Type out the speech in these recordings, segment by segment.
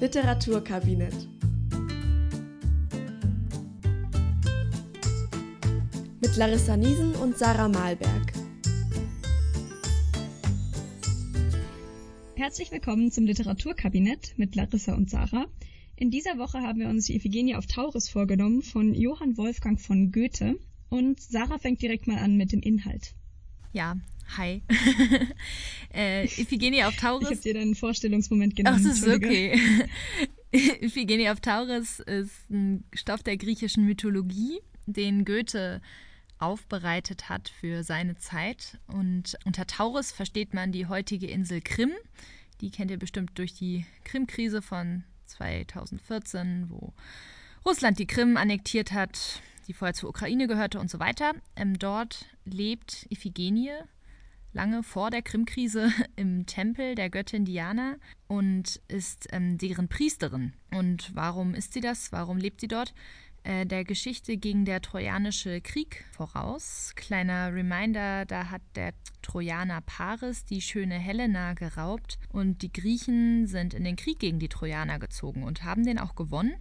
Literaturkabinett. Mit Larissa Niesen und Sarah Malberg. Herzlich willkommen zum Literaturkabinett mit Larissa und Sarah. In dieser Woche haben wir uns die Iphigenie auf Tauris vorgenommen von Johann Wolfgang von Goethe. Und Sarah fängt direkt mal an mit dem Inhalt. Ja, hi. äh, Iphigenie auf Tauris. Ich habe dir deinen Vorstellungsmoment genannt. Ach, das ist okay. Iphigenie auf Tauris ist ein Stoff der griechischen Mythologie, den Goethe aufbereitet hat für seine Zeit. Und unter Tauris versteht man die heutige Insel Krim. Die kennt ihr bestimmt durch die Krim-Krise von 2014, wo Russland die Krim annektiert hat, die vorher zur Ukraine gehörte und so weiter. Ähm, dort lebt Iphigenie lange vor der Krimkrise im Tempel der Göttin Diana und ist ähm, deren Priesterin. Und warum ist sie das? Warum lebt sie dort? Äh, der Geschichte ging der Trojanische Krieg voraus. Kleiner Reminder, da hat der Trojaner Paris die schöne Helena geraubt und die Griechen sind in den Krieg gegen die Trojaner gezogen und haben den auch gewonnen.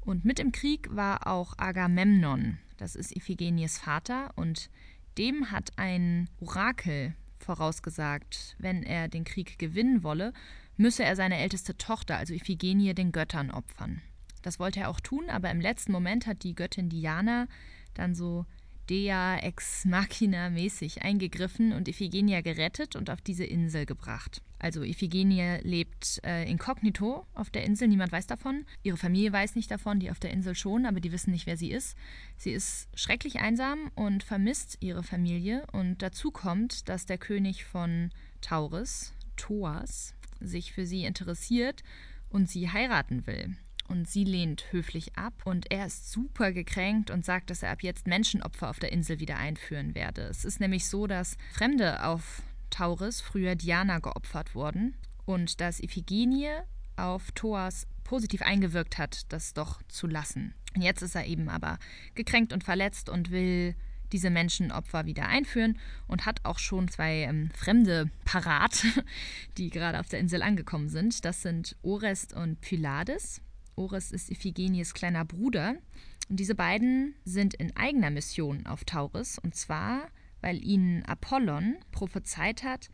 Und mit im Krieg war auch Agamemnon, das ist Iphigenies Vater, und dem hat ein Orakel vorausgesagt, wenn er den Krieg gewinnen wolle, müsse er seine älteste Tochter, also Iphigenie, den Göttern opfern. Das wollte er auch tun, aber im letzten Moment hat die Göttin Diana dann so Dea ex machina mäßig eingegriffen und Iphigenia gerettet und auf diese Insel gebracht. Also Iphigenia lebt äh, inkognito auf der Insel, niemand weiß davon. Ihre Familie weiß nicht davon, die auf der Insel schon, aber die wissen nicht, wer sie ist. Sie ist schrecklich einsam und vermisst ihre Familie. Und dazu kommt, dass der König von Tauris, Thoas, sich für sie interessiert und sie heiraten will und sie lehnt höflich ab und er ist super gekränkt und sagt, dass er ab jetzt Menschenopfer auf der Insel wieder einführen werde. Es ist nämlich so, dass Fremde auf Tauris früher Diana geopfert wurden und dass Iphigenie auf Thoas positiv eingewirkt hat, das doch zu lassen. Jetzt ist er eben aber gekränkt und verletzt und will diese Menschenopfer wieder einführen und hat auch schon zwei ähm, Fremde parat, die gerade auf der Insel angekommen sind. Das sind Orest und Pylades. Oris ist Iphigenies kleiner Bruder. Und diese beiden sind in eigener Mission auf Tauris. Und zwar, weil ihnen Apollon prophezeit hat,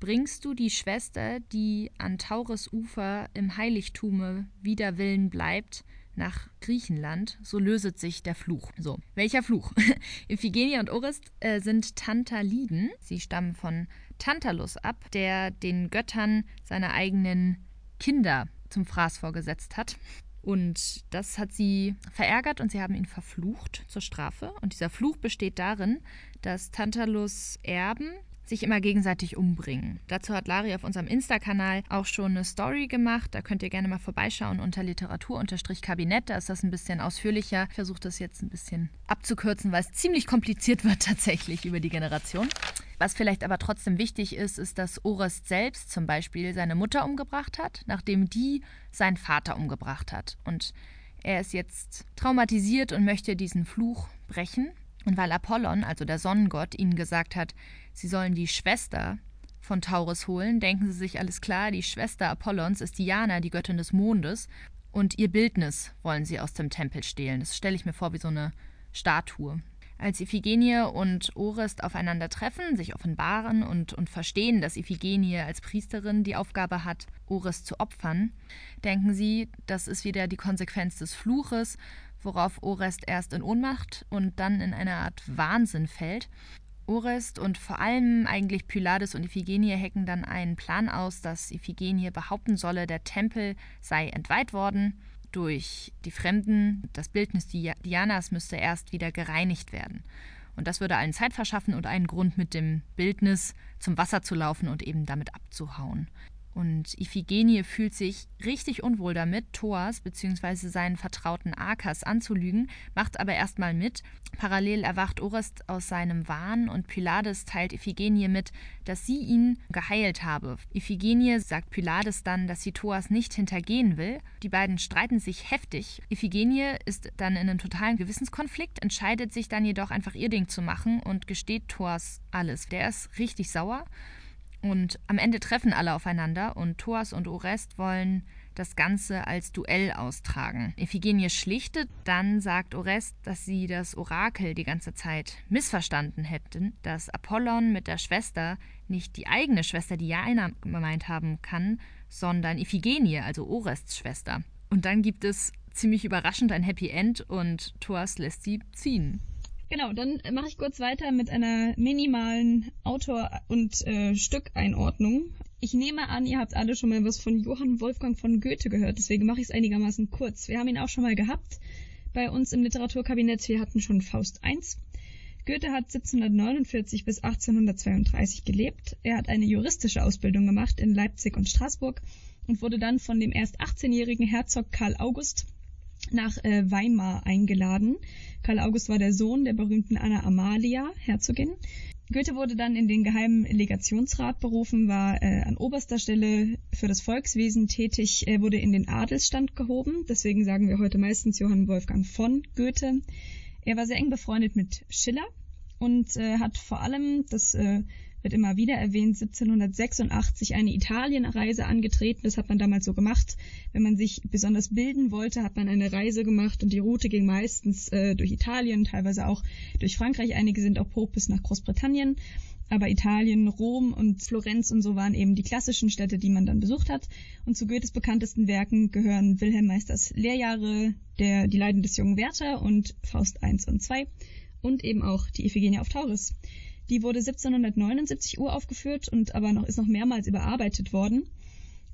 bringst du die Schwester, die an Tauris Ufer im Heiligtume wider Willen bleibt, nach Griechenland, so löset sich der Fluch. So, welcher Fluch? Iphigenie und Orist äh, sind Tantaliden. Sie stammen von Tantalus ab, der den Göttern seine eigenen Kinder zum Fraß vorgesetzt hat. Und das hat sie verärgert und sie haben ihn verflucht zur Strafe. Und dieser Fluch besteht darin, dass Tantalus Erben sich immer gegenseitig umbringen. Dazu hat Lari auf unserem Insta-Kanal auch schon eine Story gemacht. Da könnt ihr gerne mal vorbeischauen unter Literatur-Kabinett. Da ist das ein bisschen ausführlicher. Ich versuche das jetzt ein bisschen abzukürzen, weil es ziemlich kompliziert wird tatsächlich über die Generation. Was vielleicht aber trotzdem wichtig ist, ist, dass Orest selbst zum Beispiel seine Mutter umgebracht hat, nachdem die seinen Vater umgebracht hat. Und er ist jetzt traumatisiert und möchte diesen Fluch brechen. Und weil Apollon, also der Sonnengott, ihnen gesagt hat, sie sollen die Schwester von Taurus holen, denken sie sich alles klar, die Schwester Apollons ist Diana, die Göttin des Mondes, und ihr Bildnis wollen sie aus dem Tempel stehlen. Das stelle ich mir vor wie so eine Statue. Als Iphigenie und Orest aufeinander treffen, sich offenbaren und, und verstehen, dass Iphigenie als Priesterin die Aufgabe hat, Orest zu opfern, denken sie, das ist wieder die Konsequenz des Fluches, worauf Orest erst in Ohnmacht und dann in eine Art Wahnsinn fällt. Orest und vor allem eigentlich Pylades und Iphigenie hecken dann einen Plan aus, dass Iphigenie behaupten solle, der Tempel sei entweiht worden durch die Fremden. Das Bildnis Dianas müsste erst wieder gereinigt werden. Und das würde allen Zeit verschaffen und einen Grund mit dem Bildnis zum Wasser zu laufen und eben damit abzuhauen. Und Iphigenie fühlt sich richtig unwohl damit, Thoas bzw. seinen Vertrauten Arkas anzulügen, macht aber erstmal mit. Parallel erwacht Orest aus seinem Wahn und Pylades teilt Iphigenie mit, dass sie ihn geheilt habe. Iphigenie sagt Pylades dann, dass sie Thoas nicht hintergehen will. Die beiden streiten sich heftig. Iphigenie ist dann in einem totalen Gewissenskonflikt, entscheidet sich dann jedoch einfach ihr Ding zu machen und gesteht Thoas alles. Der ist richtig sauer und am Ende treffen alle aufeinander und Thoas und Orest wollen das Ganze als Duell austragen. Iphigenie schlichtet, dann sagt Orest, dass sie das Orakel die ganze Zeit missverstanden hätten, dass Apollon mit der Schwester nicht die eigene Schwester Diana gemeint haben kann, sondern Iphigenie, also Orests Schwester. Und dann gibt es ziemlich überraschend ein Happy End und Thoas lässt sie ziehen. Genau, dann mache ich kurz weiter mit einer minimalen Autor- und äh, Stückeinordnung. Ich nehme an, ihr habt alle schon mal was von Johann Wolfgang von Goethe gehört, deswegen mache ich es einigermaßen kurz. Wir haben ihn auch schon mal gehabt bei uns im Literaturkabinett. Wir hatten schon Faust I. Goethe hat 1749 bis 1832 gelebt. Er hat eine juristische Ausbildung gemacht in Leipzig und Straßburg und wurde dann von dem erst 18-jährigen Herzog Karl August nach äh, Weimar eingeladen. Karl August war der Sohn der berühmten Anna Amalia, Herzogin. Goethe wurde dann in den geheimen Legationsrat berufen, war äh, an oberster Stelle für das Volkswesen tätig, er wurde in den Adelsstand gehoben, deswegen sagen wir heute meistens Johann Wolfgang von Goethe. Er war sehr eng befreundet mit Schiller und äh, hat vor allem, das äh, wird immer wieder erwähnt, 1786 eine Italienreise angetreten. Das hat man damals so gemacht. Wenn man sich besonders bilden wollte, hat man eine Reise gemacht und die Route ging meistens äh, durch Italien, teilweise auch durch Frankreich. Einige sind auch hoch bis nach Großbritannien. Aber Italien, Rom und Florenz und so waren eben die klassischen Städte, die man dann besucht hat. Und zu Goethes bekanntesten Werken gehören Wilhelm Meisters Lehrjahre, der, die Leiden des jungen Werther und Faust I und II und eben auch die Iphigenie auf Tauris. Die wurde 1779 uraufgeführt und aber noch, ist noch mehrmals überarbeitet worden.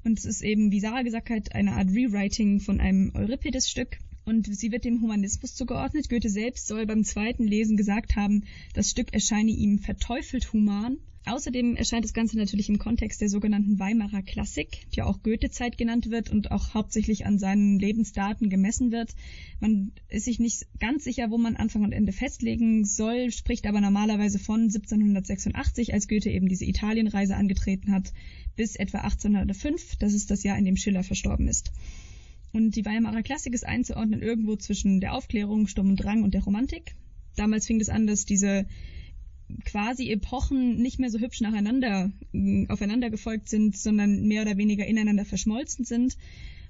Und es ist eben, wie Sarah gesagt hat, eine Art Rewriting von einem Euripides-Stück. Und sie wird dem Humanismus zugeordnet. Goethe selbst soll beim zweiten Lesen gesagt haben, das Stück erscheine ihm verteufelt human Außerdem erscheint das Ganze natürlich im Kontext der sogenannten Weimarer Klassik, die auch Goethe-Zeit genannt wird und auch hauptsächlich an seinen Lebensdaten gemessen wird. Man ist sich nicht ganz sicher, wo man Anfang und Ende festlegen soll, spricht aber normalerweise von 1786, als Goethe eben diese Italienreise angetreten hat, bis etwa 1805. Das ist das Jahr, in dem Schiller verstorben ist. Und die Weimarer Klassik ist einzuordnen irgendwo zwischen der Aufklärung, Sturm und Drang und der Romantik. Damals fing es an, dass diese quasi Epochen nicht mehr so hübsch nacheinander äh, aufeinander gefolgt sind, sondern mehr oder weniger ineinander verschmolzen sind.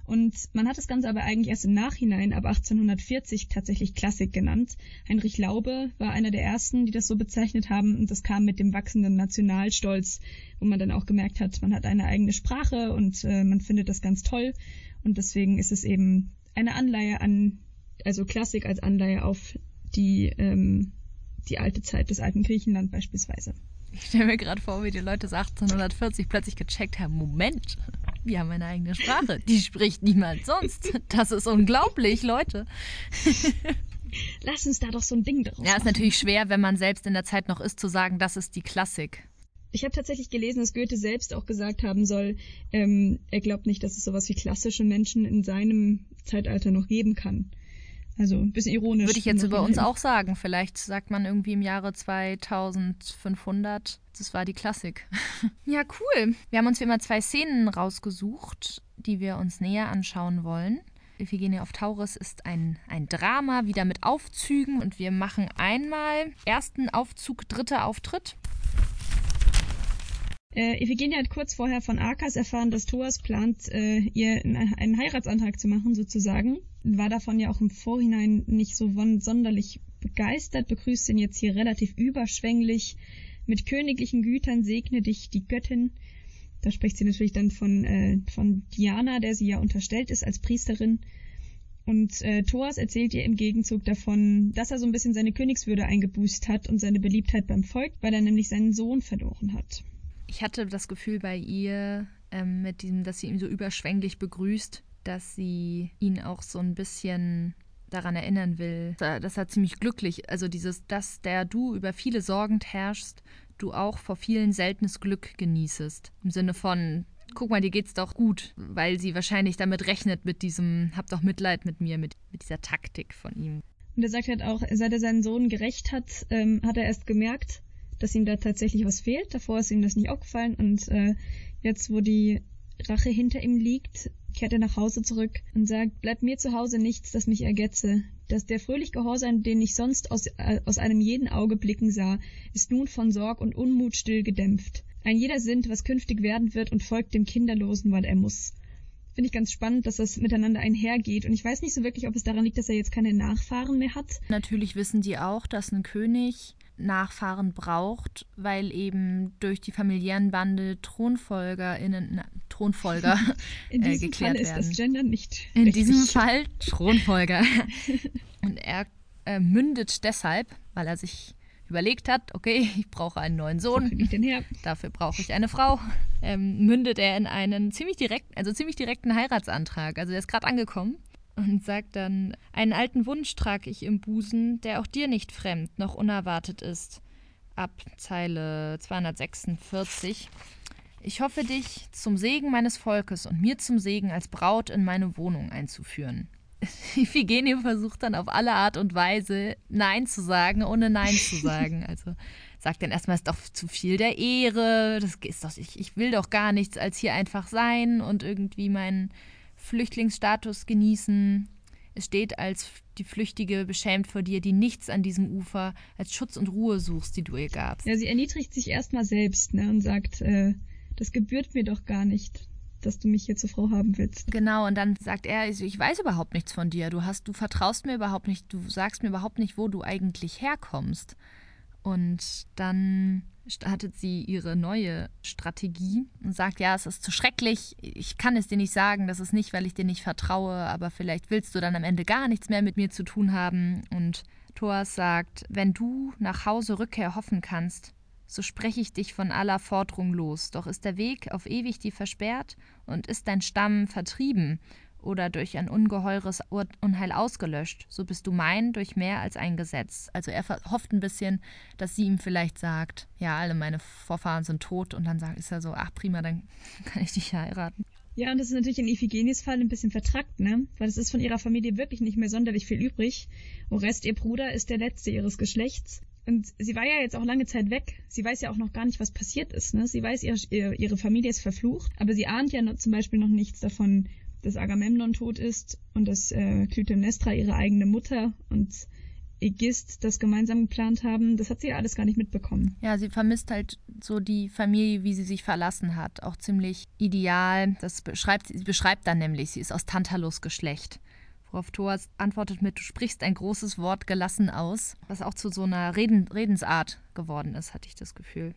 Und man hat das Ganze aber eigentlich erst im Nachhinein, ab 1840, tatsächlich Klassik genannt. Heinrich Laube war einer der ersten, die das so bezeichnet haben. Und das kam mit dem wachsenden Nationalstolz, wo man dann auch gemerkt hat, man hat eine eigene Sprache und äh, man findet das ganz toll. Und deswegen ist es eben eine Anleihe an, also Klassik als Anleihe auf die ähm, die alte Zeit des alten Griechenland beispielsweise. Ich stelle mir gerade vor, wie die Leute 1840 plötzlich gecheckt haben, Moment, wir haben eine eigene Sprache, die spricht niemand sonst. Das ist unglaublich, Leute. Lass uns da doch so ein Ding draus Ja, machen. ist natürlich schwer, wenn man selbst in der Zeit noch ist, zu sagen, das ist die Klassik. Ich habe tatsächlich gelesen, dass Goethe selbst auch gesagt haben soll, ähm, er glaubt nicht, dass es sowas wie klassische Menschen in seinem Zeitalter noch geben kann. Also ein bisschen ironisch. Würde ich jetzt über uns auch sagen. Vielleicht sagt man irgendwie im Jahre 2500, das war die Klassik. ja, cool. Wir haben uns wie immer zwei Szenen rausgesucht, die wir uns näher anschauen wollen. Iphigenie auf Tauris ist ein, ein Drama, wieder mit Aufzügen. Und wir machen einmal ersten Aufzug, dritter Auftritt. Äh, Iphigenie hat kurz vorher von Arkas erfahren, dass Thoas plant, äh, ihr einen Heiratsantrag zu machen, sozusagen. War davon ja auch im Vorhinein nicht so sonderlich begeistert, begrüßt ihn jetzt hier relativ überschwänglich. Mit königlichen Gütern segne dich die Göttin. Da spricht sie natürlich dann von, äh, von Diana, der sie ja unterstellt ist als Priesterin. Und äh, Thoas erzählt ihr im Gegenzug davon, dass er so ein bisschen seine Königswürde eingebüßt hat und seine Beliebtheit beim Volk, weil er nämlich seinen Sohn verloren hat ich hatte das Gefühl bei ihr, ähm, mit diesem, dass sie ihn so überschwänglich begrüßt, dass sie ihn auch so ein bisschen daran erinnern will. Das hat ziemlich glücklich. Also dieses, dass der du über viele Sorgen herrschst, du auch vor vielen seltenes Glück genießest. Im Sinne von, guck mal, dir geht's doch gut, weil sie wahrscheinlich damit rechnet mit diesem, hab doch Mitleid mit mir, mit, mit dieser Taktik von ihm. Und er sagt halt auch, seit er seinen Sohn gerecht hat, ähm, hat er erst gemerkt, dass ihm da tatsächlich was fehlt. Davor ist ihm das nicht aufgefallen und äh, jetzt, wo die Rache hinter ihm liegt, kehrt er nach Hause zurück und sagt, bleibt mir zu Hause nichts, das mich ergetze. Dass der fröhlich Gehorsam, den ich sonst aus, äh, aus einem jeden Auge blicken sah, ist nun von Sorg und Unmut still gedämpft. Ein jeder sinnt, was künftig werden wird und folgt dem Kinderlosen, weil er muss. finde ich ganz spannend, dass das miteinander einhergeht. Und ich weiß nicht so wirklich, ob es daran liegt, dass er jetzt keine Nachfahren mehr hat. Natürlich wissen die auch, dass ein König Nachfahren braucht, weil eben durch die familiären Bande ThronfolgerInnen, na, Thronfolger In äh, diesem geklärt Fall ist werden. das Gender nicht. In richtig. diesem Fall Thronfolger. Und er äh, mündet deshalb, weil er sich überlegt hat, okay, ich brauche einen neuen Sohn, dafür brauche ich eine Frau, ähm, mündet er in einen ziemlich direkten, also ziemlich direkten Heiratsantrag. Also er ist gerade angekommen und sagt dann, einen alten Wunsch trage ich im Busen, der auch dir nicht fremd, noch unerwartet ist. Ab Zeile 246. Ich hoffe dich zum Segen meines Volkes und mir zum Segen als Braut in meine Wohnung einzuführen. Iphigenie versucht dann auf alle Art und Weise Nein zu sagen, ohne Nein zu sagen. Also sagt dann erstmal, es ist doch zu viel der Ehre, das ist doch, ich, ich will doch gar nichts als hier einfach sein und irgendwie meinen Flüchtlingsstatus genießen. Es steht als die Flüchtige beschämt vor dir, die nichts an diesem Ufer als Schutz und Ruhe suchst, die du ihr gabst. Ja, sie erniedrigt sich erstmal selbst ne, und sagt, äh, das gebührt mir doch gar nicht, dass du mich hier zur Frau haben willst. Genau, und dann sagt er, also ich weiß überhaupt nichts von dir. Du hast, du vertraust mir überhaupt nicht, du sagst mir überhaupt nicht, wo du eigentlich herkommst. Und dann startet sie ihre neue Strategie und sagt, ja, es ist zu schrecklich, ich kann es dir nicht sagen, das ist nicht, weil ich dir nicht vertraue, aber vielleicht willst du dann am Ende gar nichts mehr mit mir zu tun haben. Und Thoas sagt, wenn du nach Hause Rückkehr hoffen kannst, so spreche ich dich von aller Forderung los. Doch ist der Weg auf ewig dir versperrt und ist dein Stamm vertrieben oder durch ein ungeheures Ur- Unheil ausgelöscht, so bist du mein durch mehr als ein Gesetz. Also er hofft ein bisschen, dass sie ihm vielleicht sagt, ja, alle meine Vorfahren sind tot und dann sagt, ist er so, ach prima, dann kann ich dich heiraten. Ja, und das ist natürlich in Iphigenes Fall ein bisschen vertrackt, ne? Weil es ist von ihrer Familie wirklich nicht mehr sonderlich viel übrig. Orest, ihr Bruder, ist der letzte ihres Geschlechts. Und sie war ja jetzt auch lange Zeit weg. Sie weiß ja auch noch gar nicht, was passiert ist. Ne? Sie weiß, ihre, ihr- ihre Familie ist verflucht, aber sie ahnt ja zum Beispiel noch nichts davon, dass Agamemnon tot ist und dass äh, Clytemnestra ihre eigene Mutter und Ägist das gemeinsam geplant haben. Das hat sie ja alles gar nicht mitbekommen. Ja, sie vermisst halt so die Familie, wie sie sich verlassen hat. Auch ziemlich ideal. Das beschreibt, sie beschreibt dann nämlich, sie ist aus Tantalus Geschlecht. Worauf Thoas antwortet mit, du sprichst ein großes Wort gelassen aus, was auch zu so einer Reden, Redensart geworden ist, hatte ich das Gefühl.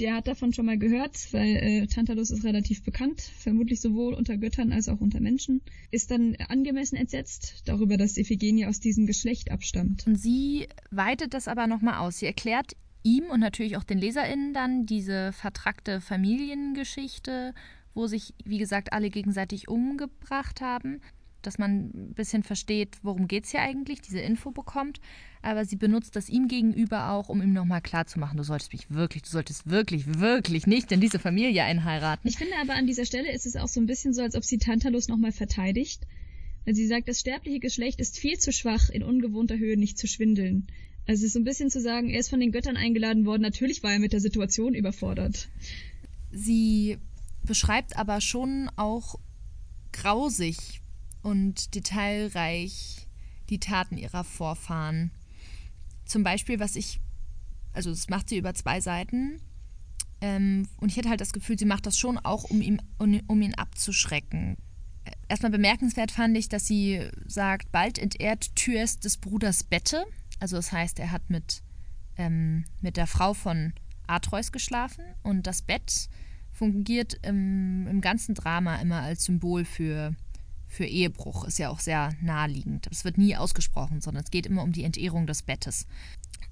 Der hat davon schon mal gehört, weil äh, Tantalus ist relativ bekannt, vermutlich sowohl unter Göttern als auch unter Menschen. Ist dann angemessen entsetzt darüber, dass Iphigenie aus diesem Geschlecht abstammt. Und sie weitet das aber nochmal aus. Sie erklärt ihm und natürlich auch den LeserInnen dann diese vertrackte Familiengeschichte, wo sich, wie gesagt, alle gegenseitig umgebracht haben. Dass man ein bisschen versteht, worum geht es hier eigentlich, diese Info bekommt. Aber sie benutzt das ihm gegenüber auch, um ihm nochmal klarzumachen, du solltest mich wirklich, du solltest wirklich, wirklich nicht in diese Familie einheiraten. Ich finde aber an dieser Stelle ist es auch so ein bisschen so, als ob sie Tantalus nochmal verteidigt. Weil sie sagt, das sterbliche Geschlecht ist viel zu schwach, in ungewohnter Höhe nicht zu schwindeln. Also es ist so ein bisschen zu sagen, er ist von den Göttern eingeladen worden, natürlich war er mit der Situation überfordert. Sie beschreibt aber schon auch grausig und detailreich die Taten ihrer Vorfahren. Zum Beispiel, was ich, also das macht sie über zwei Seiten. Ähm, und ich hätte halt das Gefühl, sie macht das schon auch, um ihn, um, um ihn abzuschrecken. Erstmal bemerkenswert fand ich, dass sie sagt, bald entehrt Thyes des Bruders Bette. Also das heißt, er hat mit, ähm, mit der Frau von Atreus geschlafen und das Bett fungiert im, im ganzen Drama immer als Symbol für, für Ehebruch. Ist ja auch sehr naheliegend. Es wird nie ausgesprochen, sondern es geht immer um die Entehrung des Bettes.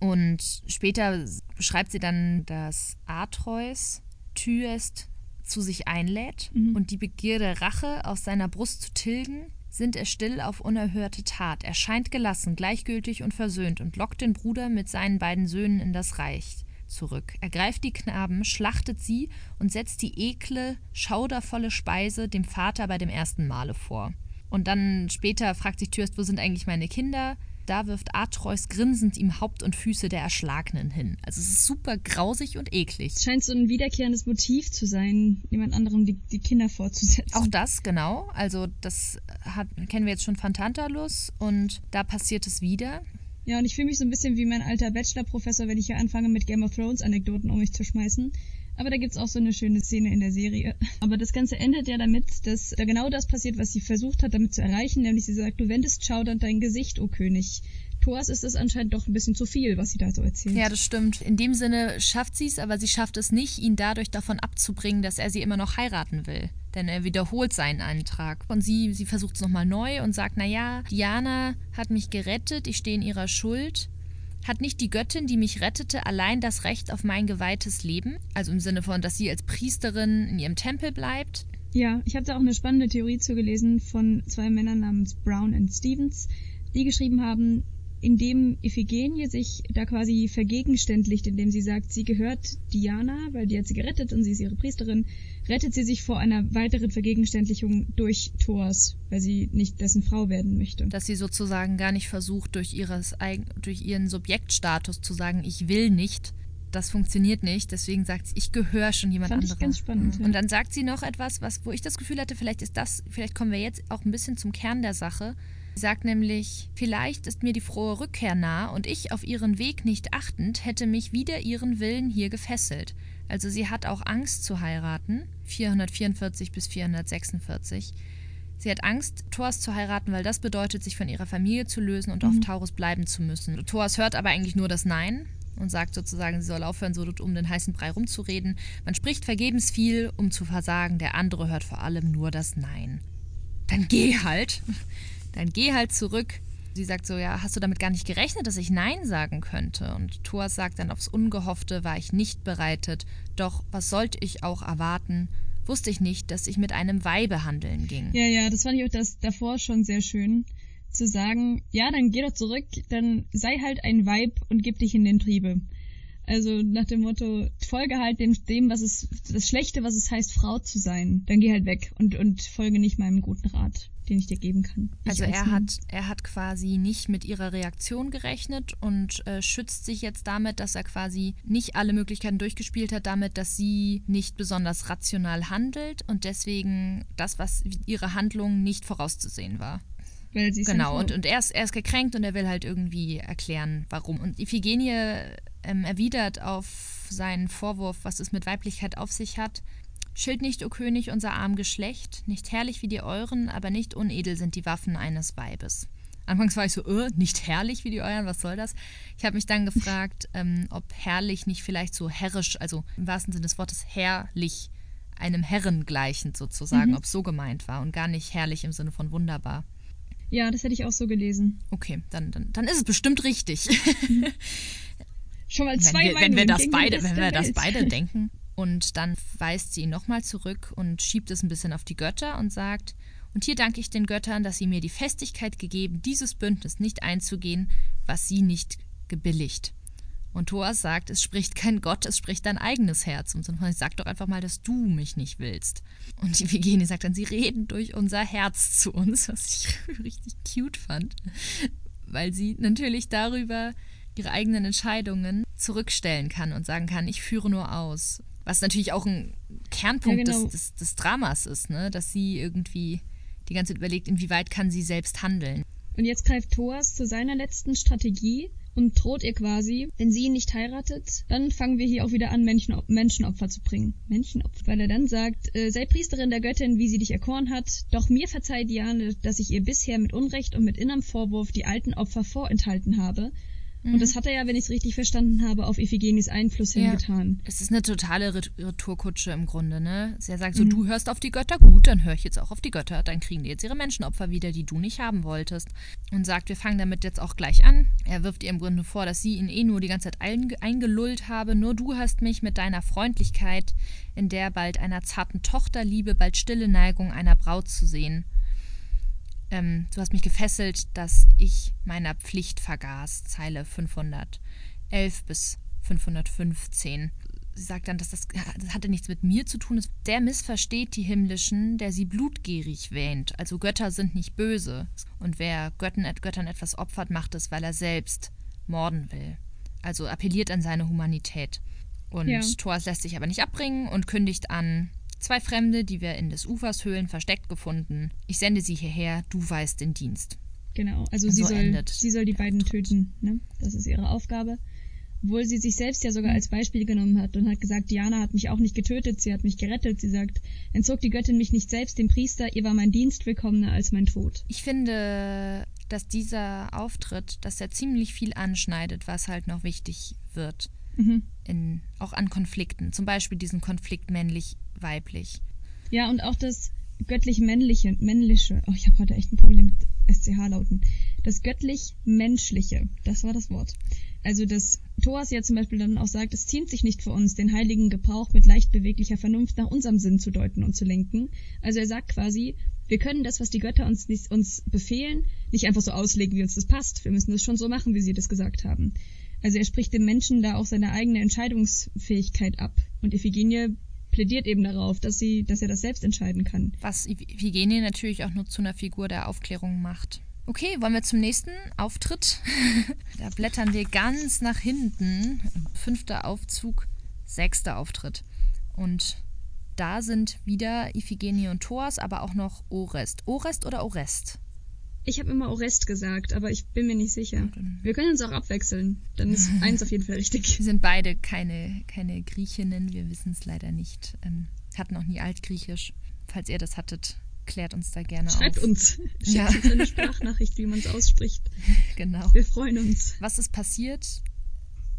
Und später beschreibt sie dann, dass Atreus Thyest zu sich einlädt Mhm. und die Begierde Rache aus seiner Brust zu tilgen, sind er still auf unerhörte Tat. Er scheint gelassen, gleichgültig und versöhnt und lockt den Bruder mit seinen beiden Söhnen in das Reich zurück. Er greift die Knaben, schlachtet sie und setzt die ekle, schaudervolle Speise dem Vater bei dem ersten Male vor. Und dann später fragt sich Thürst, wo sind eigentlich meine Kinder? Da wirft Atreus grinsend ihm Haupt und Füße der Erschlagenen hin. Also es ist super grausig und eklig. Es scheint so ein wiederkehrendes Motiv zu sein, jemand anderem die, die Kinder vorzusetzen. Auch das, genau. Also das hat, kennen wir jetzt schon von Tantalus und da passiert es wieder. Ja, und ich fühle mich so ein bisschen wie mein alter Bachelor-Professor, wenn ich hier anfange, mit Game of Thrones-Anekdoten um mich zu schmeißen. Aber da gibt's auch so eine schöne Szene in der Serie. Aber das Ganze endet ja damit, dass da genau das passiert, was sie versucht hat, damit zu erreichen, nämlich sie sagt, du wendest schaudernd dein Gesicht, o oh König. Thors ist es anscheinend doch ein bisschen zu viel, was sie da so erzählt. Ja, das stimmt. In dem Sinne schafft sie es, aber sie schafft es nicht, ihn dadurch davon abzubringen, dass er sie immer noch heiraten will. Denn er wiederholt seinen Antrag. Und sie, sie versucht es nochmal neu und sagt, naja, Diana hat mich gerettet, ich stehe in ihrer Schuld. Hat nicht die Göttin, die mich rettete, allein das Recht auf mein geweihtes Leben? Also im Sinne von, dass sie als Priesterin in ihrem Tempel bleibt? Ja, ich habe da auch eine spannende Theorie zugelesen von zwei Männern namens Brown und Stevens, die geschrieben haben, indem Iphigenie sich da quasi vergegenständlicht, indem sie sagt, sie gehört Diana, weil die hat sie gerettet und sie ist ihre Priesterin, rettet sie sich vor einer weiteren Vergegenständlichung durch Thors, weil sie nicht dessen Frau werden möchte. Dass sie sozusagen gar nicht versucht, durch, ihres, durch ihren Subjektstatus zu sagen, ich will nicht, das funktioniert nicht, deswegen sagt sie, ich gehöre schon jemand Fand anderem. Ich ganz spannend. Mhm. Und dann sagt sie noch etwas, was, wo ich das Gefühl hatte, vielleicht ist das, vielleicht kommen wir jetzt auch ein bisschen zum Kern der Sache. Sie sagt nämlich, vielleicht ist mir die frohe Rückkehr nah und ich auf ihren Weg nicht achtend hätte mich wider ihren Willen hier gefesselt. Also sie hat auch Angst zu heiraten, 444 bis 446. Sie hat Angst, Thors zu heiraten, weil das bedeutet, sich von ihrer Familie zu lösen und mhm. auf Taurus bleiben zu müssen. Thors hört aber eigentlich nur das Nein und sagt sozusagen, sie soll aufhören, so um den heißen Brei rumzureden. Man spricht vergebens viel, um zu versagen, der andere hört vor allem nur das Nein. Dann geh halt dann geh halt zurück. Sie sagt so, ja, hast du damit gar nicht gerechnet, dass ich Nein sagen könnte? Und Thor sagt dann, aufs Ungehoffte war ich nicht bereitet. Doch was sollte ich auch erwarten? Wusste ich nicht, dass ich mit einem Weibe handeln ging. Ja, ja, das fand ich auch das davor schon sehr schön. Zu sagen, ja, dann geh doch zurück, dann sei halt ein Weib und gib dich in den Triebe. Also nach dem Motto, folge halt dem, dem, was es, das Schlechte, was es heißt, Frau zu sein. Dann geh halt weg und, und folge nicht meinem guten Rat den ich dir geben kann. Ich also er hat, er hat quasi nicht mit ihrer Reaktion gerechnet und äh, schützt sich jetzt damit, dass er quasi nicht alle Möglichkeiten durchgespielt hat, damit, dass sie nicht besonders rational handelt und deswegen das, was ihre Handlung nicht vorauszusehen war. Weil sie genau, und, und er, ist, er ist gekränkt und er will halt irgendwie erklären, warum. Und Iphigenie ähm, erwidert auf seinen Vorwurf, was es mit Weiblichkeit auf sich hat, Schild nicht, o König, unser arm Geschlecht, nicht herrlich wie die euren, aber nicht unedel sind die Waffen eines Weibes. Anfangs war ich so, äh, nicht herrlich wie die euren, was soll das? Ich habe mich dann gefragt, ähm, ob herrlich nicht vielleicht so herrisch, also im wahrsten Sinne des Wortes herrlich, einem Herren gleichend sozusagen, mhm. ob es so gemeint war und gar nicht herrlich im Sinne von wunderbar. Ja, das hätte ich auch so gelesen. Okay, dann, dann, dann ist es bestimmt richtig. Schon mal zwei wenn wir, wenn wir das beide, wenn wir das beide denken. Und dann weist sie ihn nochmal zurück und schiebt es ein bisschen auf die Götter und sagt, und hier danke ich den Göttern, dass sie mir die Festigkeit gegeben, dieses Bündnis nicht einzugehen, was sie nicht gebilligt. Und Thoas sagt, es spricht kein Gott, es spricht dein eigenes Herz. Und ich sag doch einfach mal, dass du mich nicht willst. Und die Vigeni sagt dann, sie reden durch unser Herz zu uns, was ich richtig cute fand, weil sie natürlich darüber ihre eigenen Entscheidungen zurückstellen kann und sagen kann, ich führe nur aus. Was natürlich auch ein Kernpunkt ja, genau. des, des, des, Dramas ist, ne? dass sie irgendwie die ganze Zeit überlegt, inwieweit kann sie selbst handeln. Und jetzt greift Thoas zu seiner letzten Strategie und droht ihr quasi, wenn sie ihn nicht heiratet, dann fangen wir hier auch wieder an, Menschen, Menschenopfer zu bringen. Menschenopfer. Weil er dann sagt, äh, sei Priesterin der Göttin, wie sie dich erkoren hat, doch mir verzeiht Diane, dass ich ihr bisher mit Unrecht und mit innerem Vorwurf die alten Opfer vorenthalten habe Mhm. Und das hat er ja, wenn ich es richtig verstanden habe, auf Iphigenis Einfluss ja. hingetan. Es ist eine totale Retourkutsche im Grunde, ne? Er sagt so, mhm. du hörst auf die Götter, gut, dann höre ich jetzt auch auf die Götter. Dann kriegen die jetzt ihre Menschenopfer wieder, die du nicht haben wolltest. Und sagt, wir fangen damit jetzt auch gleich an. Er wirft ihr im Grunde vor, dass sie ihn eh nur die ganze Zeit eingelullt habe. Nur du hast mich mit deiner Freundlichkeit, in der bald einer zarten Tochterliebe, bald stille Neigung einer Braut zu sehen ähm, du hast mich gefesselt, dass ich meiner Pflicht vergaß. Zeile 511 bis 515. Sie sagt dann, dass das, das hatte nichts mit mir zu tun. Der missversteht die Himmlischen, der sie blutgierig wähnt. Also Götter sind nicht böse. Und wer Göttern, Göttern etwas opfert, macht es, weil er selbst morden will. Also appelliert an seine Humanität. Und ja. Thoas lässt sich aber nicht abbringen und kündigt an, Zwei Fremde, die wir in des Ufers Höhlen versteckt gefunden. Ich sende sie hierher, du weißt den Dienst. Genau, also sie, so soll, sie soll die beiden töten. Ne? Das ist ihre Aufgabe. Obwohl sie sich selbst ja sogar als Beispiel genommen hat und hat gesagt, Diana hat mich auch nicht getötet, sie hat mich gerettet. Sie sagt, entzog die Göttin mich nicht selbst dem Priester, ihr war mein Dienst willkommener als mein Tod. Ich finde, dass dieser Auftritt, dass er ziemlich viel anschneidet, was halt noch wichtig wird. Mhm. In, auch an Konflikten. Zum Beispiel diesen Konflikt männlich-weiblich. Ja, und auch das göttlich-männliche, männliche, oh, ich habe heute echt ein Problem mit SCH-Lauten. Das göttlich-menschliche, das war das Wort. Also, dass Thoas ja zum Beispiel dann auch sagt, es ziemt sich nicht für uns, den heiligen Gebrauch mit leicht beweglicher Vernunft nach unserem Sinn zu deuten und zu lenken. Also er sagt quasi, wir können das, was die Götter uns, nicht, uns befehlen, nicht einfach so auslegen, wie uns das passt. Wir müssen das schon so machen, wie sie das gesagt haben. Also er spricht dem Menschen da auch seine eigene Entscheidungsfähigkeit ab. Und Iphigenie plädiert eben darauf, dass, sie, dass er das selbst entscheiden kann. Was Iphigenie natürlich auch nur zu einer Figur der Aufklärung macht. Okay, wollen wir zum nächsten Auftritt? da blättern wir ganz nach hinten. Fünfter Aufzug, sechster Auftritt. Und da sind wieder Iphigenie und Thoas, aber auch noch Orest. Orest oder Orest? Ich habe immer Orest gesagt, aber ich bin mir nicht sicher. Wir können uns auch abwechseln. Dann ist eins auf jeden Fall richtig. Wir sind beide keine, keine Griechinnen. Wir wissen es leider nicht. Ähm, hatten noch nie Altgriechisch. Falls ihr das hattet, klärt uns da gerne Schreibt auf. uns. Schickt Ja. uns eine Sprachnachricht, wie man es ausspricht. Genau. Wir freuen uns. Was ist passiert?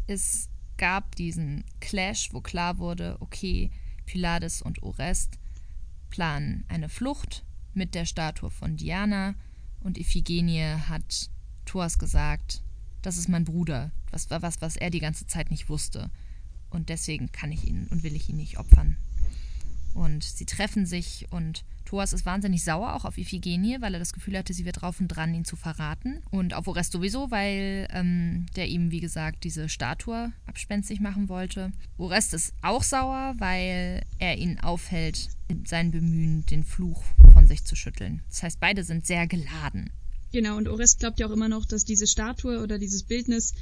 Es gab diesen Clash, wo klar wurde, okay, Pylades und Orest planen eine Flucht mit der Statue von Diana und Iphigenie hat Thoas gesagt, das ist mein Bruder. War was, was er die ganze Zeit nicht wusste. Und deswegen kann ich ihn und will ich ihn nicht opfern. Und sie treffen sich und Thoas ist wahnsinnig sauer auch auf Iphigenie, weil er das Gefühl hatte, sie wird drauf und dran, ihn zu verraten. Und auf Orest sowieso, weil ähm, der ihm, wie gesagt, diese Statue abspenstig machen wollte. Orest ist auch sauer, weil er ihn aufhält, in sein Bemühen, den Fluch von sich zu schütteln. Das heißt, beide sind sehr geladen. Genau, und Orest glaubt ja auch immer noch, dass diese Statue oder dieses Bildnis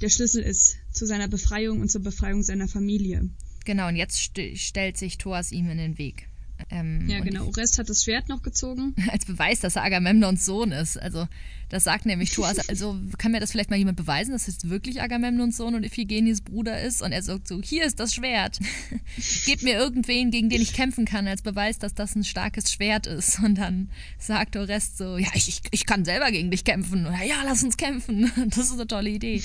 der Schlüssel ist zu seiner Befreiung und zur Befreiung seiner Familie. Genau, und jetzt st stellt sich Thoas ihm in den Weg. Ähm, Ja, genau. Orest hat das Schwert noch gezogen. als Beweis, dass er Agamemnons Sohn ist. Also das sagt nämlich Thoas. Also kann mir das vielleicht mal jemand beweisen, dass es wirklich Agamemnons Sohn und Iphigenies Bruder ist? Und er sagt so, hier ist das Schwert. Gib mir irgendwen, gegen den ich kämpfen kann, als Beweis, dass das ein starkes Schwert ist. Und dann sagt Orest so, ja, ich, ich, ich kann selber gegen dich kämpfen. Oder ja, lass uns kämpfen. Das ist eine tolle Idee.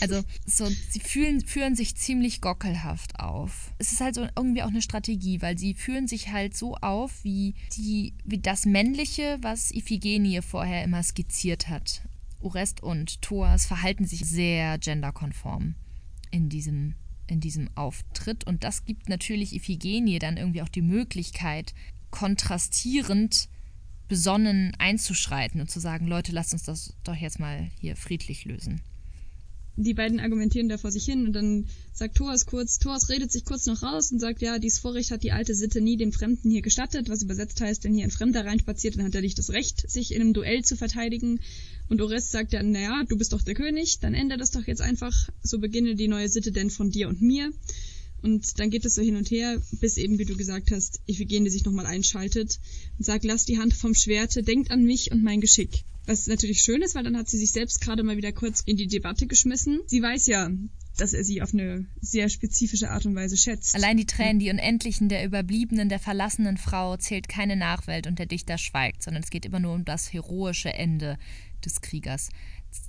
Also so, sie fühlen, führen sich ziemlich gockelhaft auf. Es ist halt so irgendwie auch eine Strategie, weil sie führen sich halt so auf, wie, die, wie das Männliche, was Iphigenie vorher immer skizziert hat. Orest und Thoas verhalten sich sehr genderkonform in diesem, in diesem Auftritt. Und das gibt natürlich Iphigenie dann irgendwie auch die Möglichkeit, kontrastierend besonnen einzuschreiten und zu sagen, Leute, lasst uns das doch jetzt mal hier friedlich lösen. Die beiden argumentieren da vor sich hin und dann sagt Thoas kurz, Thoas redet sich kurz noch raus und sagt, ja, dies Vorrecht hat die alte Sitte nie dem Fremden hier gestattet, was übersetzt heißt, wenn hier ein Fremder reinspaziert, dann hat er nicht das Recht, sich in einem Duell zu verteidigen. Und Orest sagt dann, naja, du bist doch der König, dann ändere das doch jetzt einfach, so beginne die neue Sitte denn von dir und mir. Und dann geht es so hin und her, bis eben, wie du gesagt hast, Iphigenie sich nochmal einschaltet und sagt, lass die Hand vom Schwerte, denkt an mich und mein Geschick. Was natürlich schön ist, weil dann hat sie sich selbst gerade mal wieder kurz in die Debatte geschmissen. Sie weiß ja, dass er sie auf eine sehr spezifische Art und Weise schätzt. Allein die Tränen, die Unendlichen der Überbliebenen, der verlassenen Frau zählt keine Nachwelt und der Dichter schweigt, sondern es geht immer nur um das heroische Ende des Kriegers.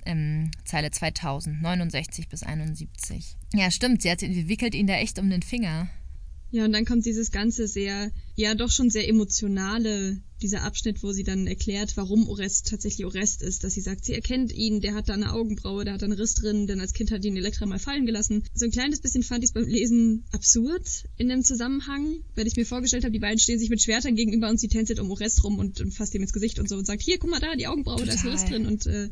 Ähm, Zeile 2000, 69 bis 71. Ja, stimmt, sie, hat, sie wickelt ihn da echt um den Finger. Ja, und dann kommt dieses ganze sehr, ja doch schon sehr emotionale, dieser Abschnitt, wo sie dann erklärt, warum Orest tatsächlich Orest ist, dass sie sagt, sie erkennt ihn, der hat da eine Augenbraue, der hat da einen Riss drin, denn als Kind hat ihn Elektra mal fallen gelassen. So ein kleines bisschen fand ich es beim Lesen absurd in dem Zusammenhang, weil ich mir vorgestellt habe, die beiden stehen sich mit Schwertern gegenüber und sie tänzelt um Orest rum und, und fasst ihm ins Gesicht und so und sagt, hier, guck mal da, die Augenbraue, da ist ein Riss Total. drin und äh,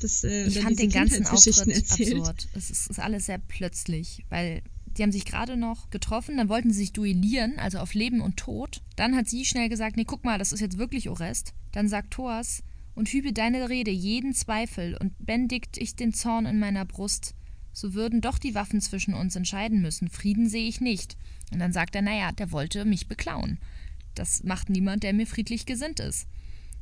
das äh, Ich fand den ganzen Auftritt erzählt. absurd. Es ist, ist alles sehr plötzlich, weil die haben sich gerade noch getroffen, dann wollten sie sich duellieren, also auf Leben und Tod. Dann hat sie schnell gesagt, nee, guck mal, das ist jetzt wirklich Orest. Dann sagt Thoas, und hübe deine Rede jeden Zweifel und bändigt ich den Zorn in meiner Brust, so würden doch die Waffen zwischen uns entscheiden müssen. Frieden sehe ich nicht. Und dann sagt er, naja, der wollte mich beklauen. Das macht niemand, der mir friedlich gesinnt ist.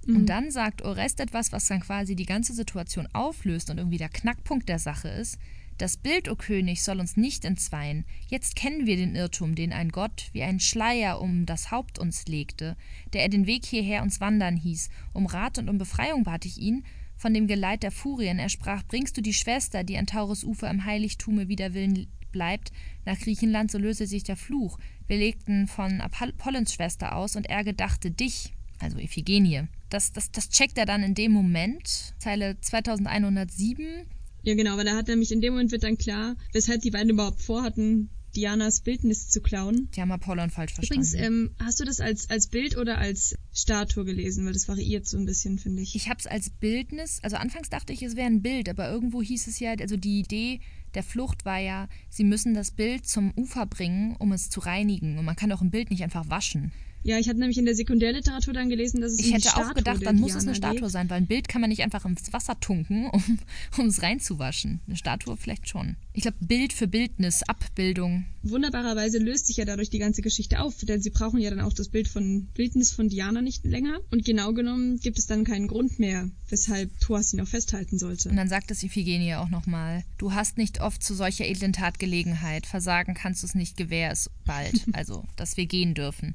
Und dann sagt Orest etwas, was dann quasi die ganze Situation auflöst und irgendwie der Knackpunkt der Sache ist. Das Bild, o König, soll uns nicht entzweien. Jetzt kennen wir den Irrtum, den ein Gott wie ein Schleier um das Haupt uns legte, der er den Weg hierher uns wandern hieß. Um Rat und um Befreiung bat ich ihn, von dem Geleit der Furien. Er sprach: Bringst du die Schwester, die an Taures Ufer im Heiligtume wider Willen bleibt, nach Griechenland, so löse sich der Fluch. Wir legten von Apollons Schwester aus und er gedachte dich, also Iphigenie. Das, das, das checkt er dann in dem Moment, Zeile 2107. Ja, genau, weil er hat nämlich in dem Moment wird dann klar, weshalb die beiden überhaupt vorhatten, Dianas Bildnis zu klauen. Die haben Apollon falsch verstanden. Übrigens, ähm, hast du das als, als Bild oder als Statue gelesen? Weil das variiert so ein bisschen, finde ich. Ich habe es als Bildnis, also anfangs dachte ich, es wäre ein Bild, aber irgendwo hieß es ja, also die Idee der Flucht war ja, sie müssen das Bild zum Ufer bringen, um es zu reinigen. Und man kann doch ein Bild nicht einfach waschen. Ja, ich hatte nämlich in der Sekundärliteratur dann gelesen, dass es Ich hätte auch gedacht, dann muss es eine Statue geht. sein, weil ein Bild kann man nicht einfach ins Wasser tunken, um, es reinzuwaschen. Eine Statue vielleicht schon. Ich glaube, Bild für Bildnis, Abbildung. Wunderbarerweise löst sich ja dadurch die ganze Geschichte auf, denn sie brauchen ja dann auch das Bild von Bildnis von Diana nicht länger. Und genau genommen gibt es dann keinen Grund mehr, weshalb Thoas ihn auch festhalten sollte. Und dann sagt es Iphigenie auch nochmal, du hast nicht oft zu solcher edlen Tat Gelegenheit, versagen kannst du es nicht, gewähr es bald. also, dass wir gehen dürfen.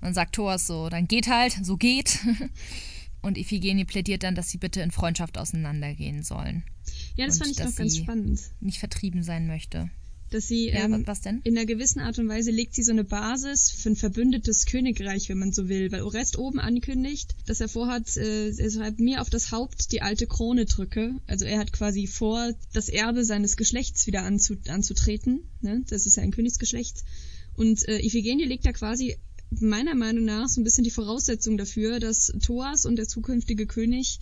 Dann sagt Thoas so, dann geht halt, so geht. Und Iphigenie plädiert dann, dass sie bitte in Freundschaft auseinandergehen sollen. Ja, das und fand ich doch ganz spannend. Nicht vertrieben sein möchte. Dass sie ja, ähm, was denn? in einer gewissen Art und Weise legt sie so eine Basis für ein verbündetes Königreich, wenn man so will, weil Orest oben ankündigt, dass er vorhat, äh, er halt mir auf das Haupt die alte Krone drücke. Also er hat quasi vor, das Erbe seines Geschlechts wieder anzu, anzutreten. Ne? Das ist ja ein Königsgeschlecht. Und äh, Iphigenie legt da quasi meiner Meinung nach so ein bisschen die Voraussetzung dafür, dass Thoas und der zukünftige König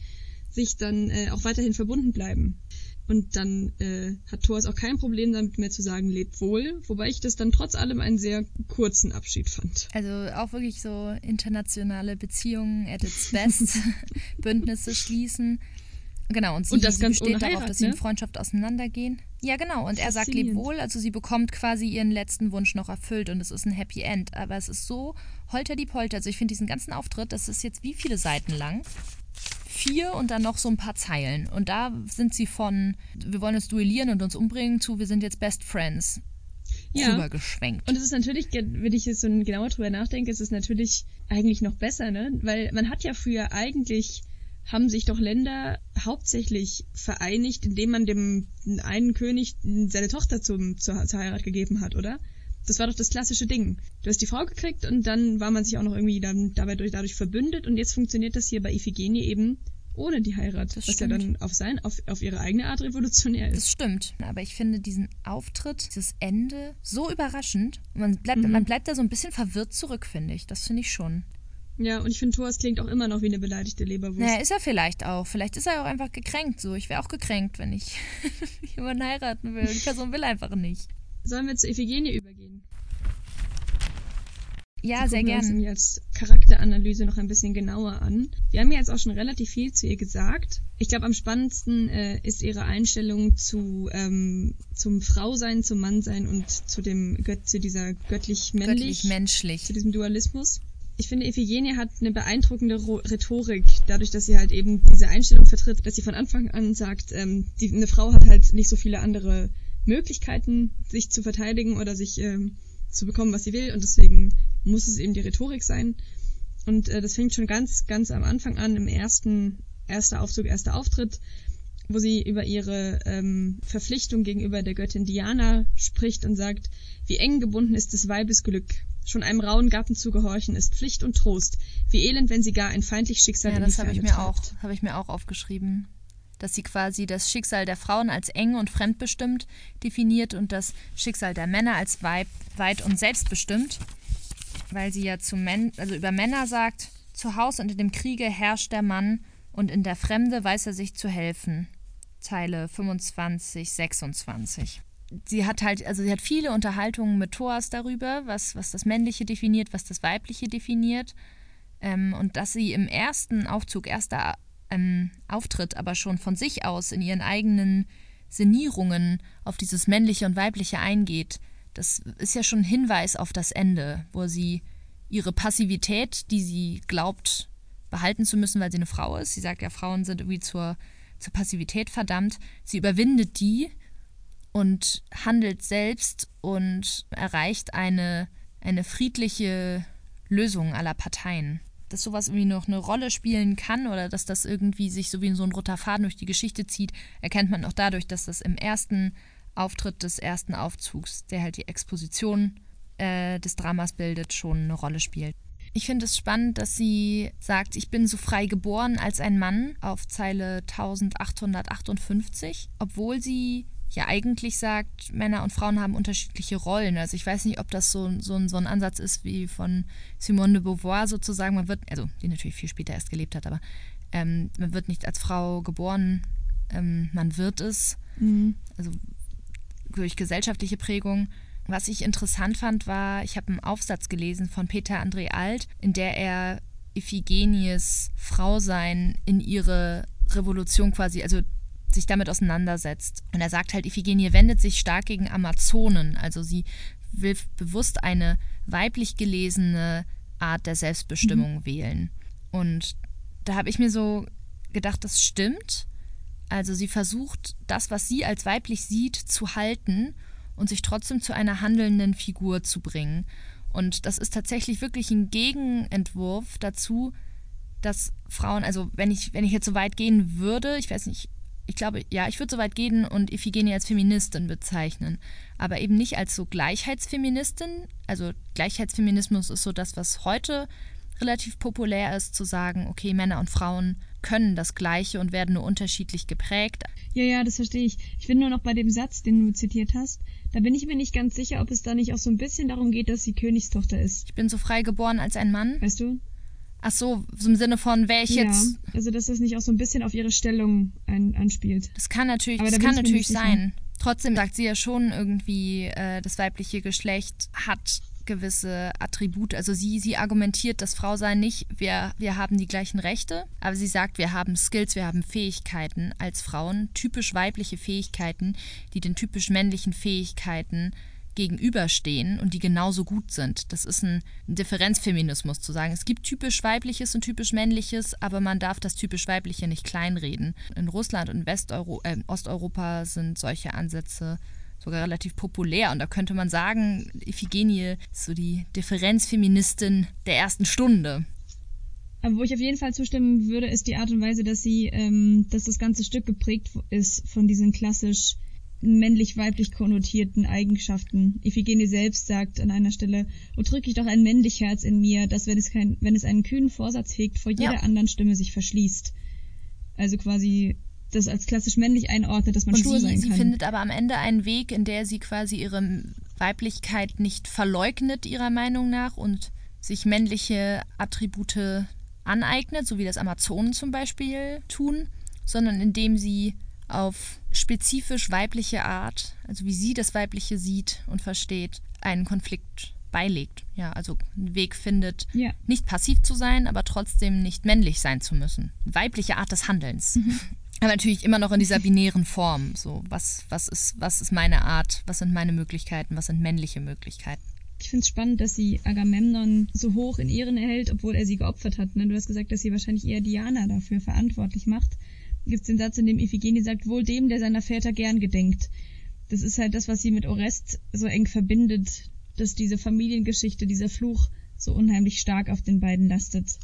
sich dann äh, auch weiterhin verbunden bleiben. Und dann äh, hat Thoas auch kein Problem damit mehr zu sagen, lebt wohl, wobei ich das dann trotz allem einen sehr kurzen Abschied fand. Also auch wirklich so internationale Beziehungen at its best, Bündnisse schließen. Genau, und sie, und das sie besteht darauf, Heirat, dass sie in ne? Freundschaft auseinandergehen. Ja, genau, und er sagt leb wohl, also sie bekommt quasi ihren letzten Wunsch noch erfüllt und es ist ein Happy End. Aber es ist so holter die Polter. Also ich finde diesen ganzen Auftritt, das ist jetzt wie viele Seiten lang? Vier und dann noch so ein paar Zeilen. Und da sind sie von, wir wollen uns duellieren und uns umbringen, zu, wir sind jetzt Best Friends ja. rübergeschwenkt. Und es ist natürlich, wenn ich jetzt so genauer drüber nachdenke, ist es natürlich eigentlich noch besser, ne? Weil man hat ja früher eigentlich haben sich doch Länder hauptsächlich vereinigt, indem man dem einen König seine Tochter zum, zur, zur Heirat gegeben hat, oder? Das war doch das klassische Ding. Du hast die Frau gekriegt und dann war man sich auch noch irgendwie dann dabei durch, dadurch verbündet und jetzt funktioniert das hier bei Iphigenie eben ohne die Heirat, das was stimmt. ja dann auf sein, auf, auf ihre eigene Art revolutionär ist. Das stimmt. Aber ich finde diesen Auftritt, dieses Ende so überraschend. Man bleibt, mhm. man bleibt da so ein bisschen verwirrt zurück, finde ich. Das finde ich schon. Ja, und ich finde, Thomas klingt auch immer noch wie eine beleidigte Leberwurst. Naja, ist er vielleicht auch. Vielleicht ist er auch einfach gekränkt so. Ich wäre auch gekränkt, wenn ich jemanden heiraten will. Die Person will einfach nicht. Sollen wir zu Iphigenie übergehen? Ja, sehr gerne. Wir uns als Charakteranalyse noch ein bisschen genauer an. Wir haben ja jetzt auch schon relativ viel zu ihr gesagt. Ich glaube, am spannendsten äh, ist ihre Einstellung zu ähm, zum Frausein, zum Mannsein und zu dem Gött, zu dieser göttlich-männlich, göttlich-menschlich, zu diesem Dualismus ich finde, Iphigenie hat eine beeindruckende Rhetorik, dadurch, dass sie halt eben diese Einstellung vertritt, dass sie von Anfang an sagt, ähm, die, eine Frau hat halt nicht so viele andere Möglichkeiten, sich zu verteidigen oder sich ähm, zu bekommen, was sie will, und deswegen muss es eben die Rhetorik sein. Und äh, das fängt schon ganz, ganz am Anfang an, im ersten, erster Aufzug, erster Auftritt, wo sie über ihre ähm, Verpflichtung gegenüber der Göttin Diana spricht und sagt, wie eng gebunden ist des Weibes Glück, Schon einem rauen Gatten zu gehorchen ist Pflicht und Trost. Wie elend, wenn sie gar ein feindlich Schicksal ja, in das habe ich mir auch, habe ich mir auch aufgeschrieben, dass sie quasi das Schicksal der Frauen als eng und fremdbestimmt definiert und das Schicksal der Männer als weib, weit und selbstbestimmt, weil sie ja zu Män also über Männer sagt, zu Haus und in dem Kriege herrscht der Mann und in der Fremde weiß er sich zu helfen. Zeile 25, 26 sie hat halt, also sie hat viele Unterhaltungen mit Thoas darüber, was, was das Männliche definiert, was das Weibliche definiert. Ähm, und dass sie im ersten Aufzug, erster ähm, Auftritt, aber schon von sich aus in ihren eigenen Senierungen auf dieses Männliche und Weibliche eingeht, das ist ja schon ein Hinweis auf das Ende, wo sie ihre Passivität, die sie glaubt behalten zu müssen, weil sie eine Frau ist, sie sagt ja, Frauen sind irgendwie zur, zur Passivität verdammt, sie überwindet die und handelt selbst und erreicht eine, eine friedliche Lösung aller Parteien. Dass sowas irgendwie noch eine Rolle spielen kann oder dass das irgendwie sich so wie so ein roter Faden durch die Geschichte zieht, erkennt man auch dadurch, dass das im ersten Auftritt des ersten Aufzugs, der halt die Exposition äh, des Dramas bildet, schon eine Rolle spielt. Ich finde es spannend, dass sie sagt, ich bin so frei geboren als ein Mann auf Zeile 1858, obwohl sie ja eigentlich sagt, Männer und Frauen haben unterschiedliche Rollen. Also ich weiß nicht, ob das so, so, so ein Ansatz ist wie von Simone de Beauvoir sozusagen. Man wird, also die natürlich viel später erst gelebt hat, aber ähm, man wird nicht als Frau geboren, ähm, man wird es. Mhm. Also durch gesellschaftliche Prägung. Was ich interessant fand, war, ich habe einen Aufsatz gelesen von Peter André Alt, in der er Iphigenies Frausein in ihre Revolution quasi, also sich damit auseinandersetzt. Und er sagt halt, Iphigenie wendet sich stark gegen Amazonen. Also sie will bewusst eine weiblich gelesene Art der Selbstbestimmung mhm. wählen. Und da habe ich mir so gedacht, das stimmt. Also sie versucht, das, was sie als weiblich sieht, zu halten und sich trotzdem zu einer handelnden Figur zu bringen. Und das ist tatsächlich wirklich ein Gegenentwurf dazu, dass Frauen, also wenn ich, wenn ich jetzt so weit gehen würde, ich weiß nicht, ich glaube, ja, ich würde so weit gehen und Iphigenie als Feministin bezeichnen, aber eben nicht als so Gleichheitsfeministin. Also Gleichheitsfeminismus ist so das, was heute relativ populär ist, zu sagen, okay, Männer und Frauen können das Gleiche und werden nur unterschiedlich geprägt. Ja, ja, das verstehe ich. Ich finde nur noch bei dem Satz, den du zitiert hast, da bin ich mir nicht ganz sicher, ob es da nicht auch so ein bisschen darum geht, dass sie Königstochter ist. Ich bin so frei geboren als ein Mann. Weißt du? Ach so, so im Sinne von, wer ich ja, jetzt. Also, dass das nicht auch so ein bisschen auf ihre Stellung ein, anspielt. Das kann natürlich, das da kann natürlich sein. Trotzdem sagt sie ja schon irgendwie, äh, das weibliche Geschlecht hat gewisse Attribute. Also sie, sie argumentiert, dass Frau sein nicht, wir, wir haben die gleichen Rechte, aber sie sagt, wir haben Skills, wir haben Fähigkeiten als Frauen, typisch weibliche Fähigkeiten, die den typisch männlichen Fähigkeiten gegenüberstehen und die genauso gut sind. Das ist ein Differenzfeminismus zu sagen. Es gibt typisch weibliches und typisch männliches, aber man darf das typisch weibliche nicht kleinreden. In Russland und Westeuro äh, Osteuropa sind solche Ansätze sogar relativ populär. Und da könnte man sagen, Iphigenie ist so die Differenzfeministin der ersten Stunde. Aber wo ich auf jeden Fall zustimmen würde, ist die Art und Weise, dass sie, ähm, dass das ganze Stück geprägt ist von diesen klassisch männlich-weiblich konnotierten Eigenschaften. Iphigenie selbst sagt an einer Stelle, oh drücke ich doch ein männlich Herz in mir, das, wenn es, kein, wenn es einen kühnen Vorsatz hegt, vor jeder ja. anderen Stimme sich verschließt. Also quasi das als klassisch männlich einordnet, dass man und stur sie, sein kann. Sie findet aber am Ende einen Weg, in der sie quasi ihre Weiblichkeit nicht verleugnet, ihrer Meinung nach, und sich männliche Attribute aneignet, so wie das Amazonen zum Beispiel tun, sondern indem sie auf spezifisch weibliche Art, also wie sie das Weibliche sieht und versteht, einen Konflikt beilegt. Ja, also einen Weg findet, ja. nicht passiv zu sein, aber trotzdem nicht männlich sein zu müssen. Weibliche Art des Handelns. Mhm. Aber natürlich immer noch in dieser binären Form. So, was, was, ist, was ist meine Art? Was sind meine Möglichkeiten? Was sind männliche Möglichkeiten? Ich finde es spannend, dass sie Agamemnon so hoch in Ehren erhält, obwohl er sie geopfert hat. Ne? Du hast gesagt, dass sie wahrscheinlich eher Diana dafür verantwortlich macht. Gibt es den Satz, in dem Iphigenie sagt, wohl dem, der seiner Väter gern gedenkt. Das ist halt das, was sie mit Orest so eng verbindet, dass diese Familiengeschichte, dieser Fluch so unheimlich stark auf den beiden lastet.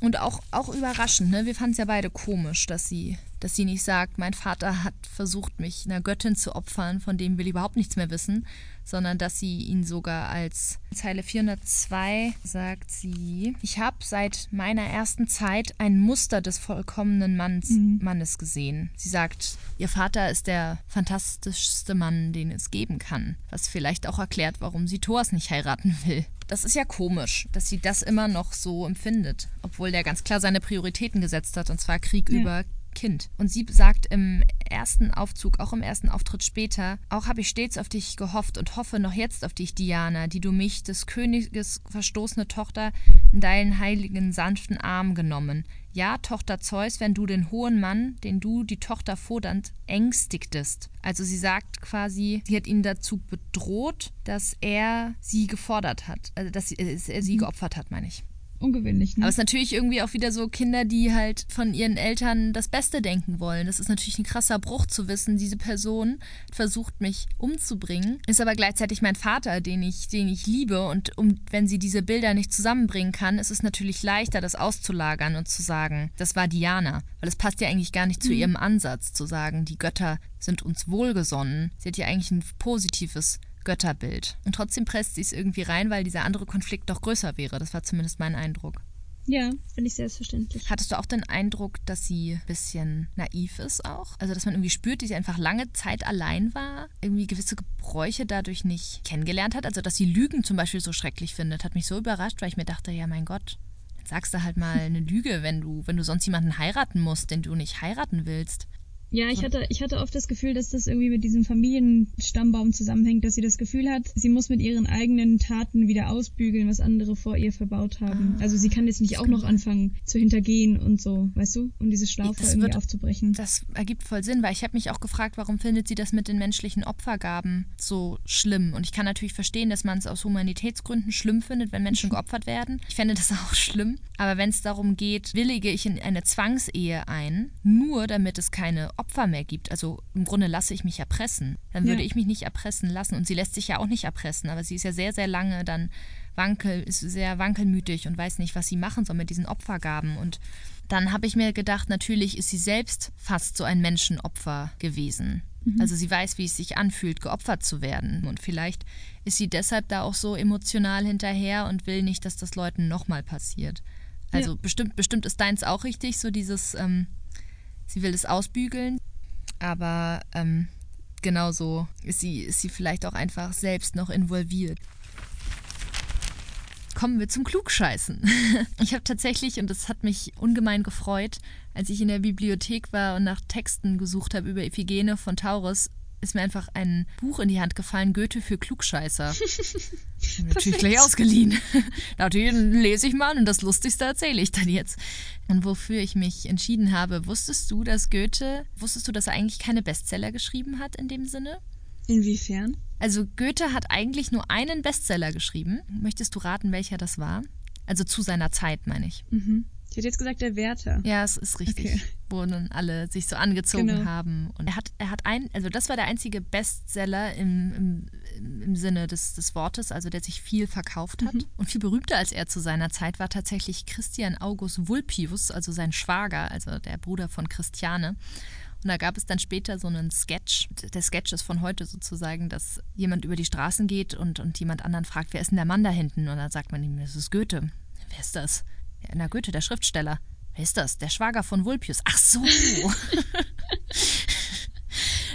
Und auch, auch überraschend, ne? Wir fanden es ja beide komisch, dass sie, dass sie nicht sagt, mein Vater hat versucht, mich einer Göttin zu opfern, von dem will ich überhaupt nichts mehr wissen, sondern dass sie ihn sogar als Zeile 402 sagt sie, ich habe seit meiner ersten Zeit ein Muster des vollkommenen Manns, mhm. Mannes gesehen. Sie sagt, ihr Vater ist der fantastischste Mann, den es geben kann, was vielleicht auch erklärt, warum sie Thors nicht heiraten will. Das ist ja komisch, dass sie das immer noch so empfindet, obwohl der ganz klar seine Prioritäten gesetzt hat, und zwar Krieg ja. über Kind. Und sie sagt im ersten Aufzug, auch im ersten Auftritt später, auch habe ich stets auf dich gehofft und hoffe noch jetzt auf dich, Diana, die du mich, des Königes verstoßene Tochter, in deinen heiligen, sanften Arm genommen. Ja, Tochter Zeus, wenn du den hohen Mann, den du, die Tochter Fodant, ängstigtest. Also sie sagt quasi, sie hat ihn dazu bedroht, dass er sie gefordert hat, also dass er sie mhm. geopfert hat, meine ich. Ungewöhnlich. Ne? Aber es ist natürlich irgendwie auch wieder so Kinder, die halt von ihren Eltern das Beste denken wollen. Das ist natürlich ein krasser Bruch zu wissen, diese Person versucht mich umzubringen, ist aber gleichzeitig mein Vater, den ich, den ich liebe. Und um, wenn sie diese Bilder nicht zusammenbringen kann, ist es natürlich leichter, das auszulagern und zu sagen, das war Diana. Weil es passt ja eigentlich gar nicht zu mhm. ihrem Ansatz, zu sagen, die Götter sind uns wohlgesonnen. Sie hat ja eigentlich ein positives Götterbild. Und trotzdem presst sie es irgendwie rein, weil dieser andere Konflikt doch größer wäre. Das war zumindest mein Eindruck. Ja, finde ich selbstverständlich. Hattest du auch den Eindruck, dass sie ein bisschen naiv ist auch? Also, dass man irgendwie spürt, dass sie einfach lange Zeit allein war, irgendwie gewisse Gebräuche dadurch nicht kennengelernt hat? Also, dass sie Lügen zum Beispiel so schrecklich findet, hat mich so überrascht, weil ich mir dachte, ja, mein Gott, dann sagst du halt mal eine Lüge, wenn du, wenn du sonst jemanden heiraten musst, den du nicht heiraten willst. Ja, ich hatte, ich hatte oft das Gefühl, dass das irgendwie mit diesem Familienstammbaum zusammenhängt, dass sie das Gefühl hat, sie muss mit ihren eigenen Taten wieder ausbügeln, was andere vor ihr verbaut haben. Ah, also sie kann jetzt nicht auch noch anfangen zu hintergehen und so, weißt du, um diese Schlaufe irgendwie wird, aufzubrechen. Das ergibt voll Sinn, weil ich habe mich auch gefragt, warum findet sie das mit den menschlichen Opfergaben so schlimm? Und ich kann natürlich verstehen, dass man es aus Humanitätsgründen schlimm findet, wenn Menschen geopfert werden. Ich fände das auch schlimm. Aber wenn es darum geht, willige ich in eine Zwangsehe ein, nur damit es keine Opfer mehr gibt, also im Grunde lasse ich mich erpressen, dann würde ja. ich mich nicht erpressen lassen. Und sie lässt sich ja auch nicht erpressen, aber sie ist ja sehr, sehr lange dann wankel, ist sehr wankelmütig und weiß nicht, was sie machen soll mit diesen Opfergaben. Und dann habe ich mir gedacht, natürlich ist sie selbst fast so ein Menschenopfer gewesen. Mhm. Also sie weiß, wie es sich anfühlt, geopfert zu werden. Und vielleicht ist sie deshalb da auch so emotional hinterher und will nicht, dass das Leuten nochmal passiert. Also ja. bestimmt, bestimmt ist deins auch richtig, so dieses, ähm, sie will es ausbügeln, aber ähm, genauso ist sie, ist sie vielleicht auch einfach selbst noch involviert. Kommen wir zum Klugscheißen. Ich habe tatsächlich, und das hat mich ungemein gefreut, als ich in der Bibliothek war und nach Texten gesucht habe über Iphigene von Taurus, ist mir einfach ein Buch in die Hand gefallen, Goethe für Klugscheißer. Natürlich gleich ausgeliehen. Natürlich lese ich mal und das Lustigste erzähle ich dann jetzt. Und wofür ich mich entschieden habe, wusstest du, dass Goethe, wusstest du, dass er eigentlich keine Bestseller geschrieben hat in dem Sinne? Inwiefern? Also Goethe hat eigentlich nur einen Bestseller geschrieben. Möchtest du raten, welcher das war? Also zu seiner Zeit, meine ich. Mhm. Ich hätte jetzt gesagt, der Wärter. Ja, es ist richtig. Okay. Wo dann alle sich so angezogen genau. haben. Und er hat, er hat ein, also das war der einzige Bestseller im, im, im Sinne des, des Wortes, also der sich viel verkauft hat. Mhm. Und viel berühmter als er zu seiner Zeit war tatsächlich Christian August Vulpius, also sein Schwager, also der Bruder von Christiane. Und da gab es dann später so einen Sketch. Der Sketch ist von heute sozusagen, dass jemand über die Straßen geht und, und jemand anderen fragt, wer ist denn der Mann da hinten? Und dann sagt man ihm, das ist Goethe. Wer ist das? Na Goethe, der Schriftsteller. Wer ist das? Der Schwager von Vulpius. Ach so.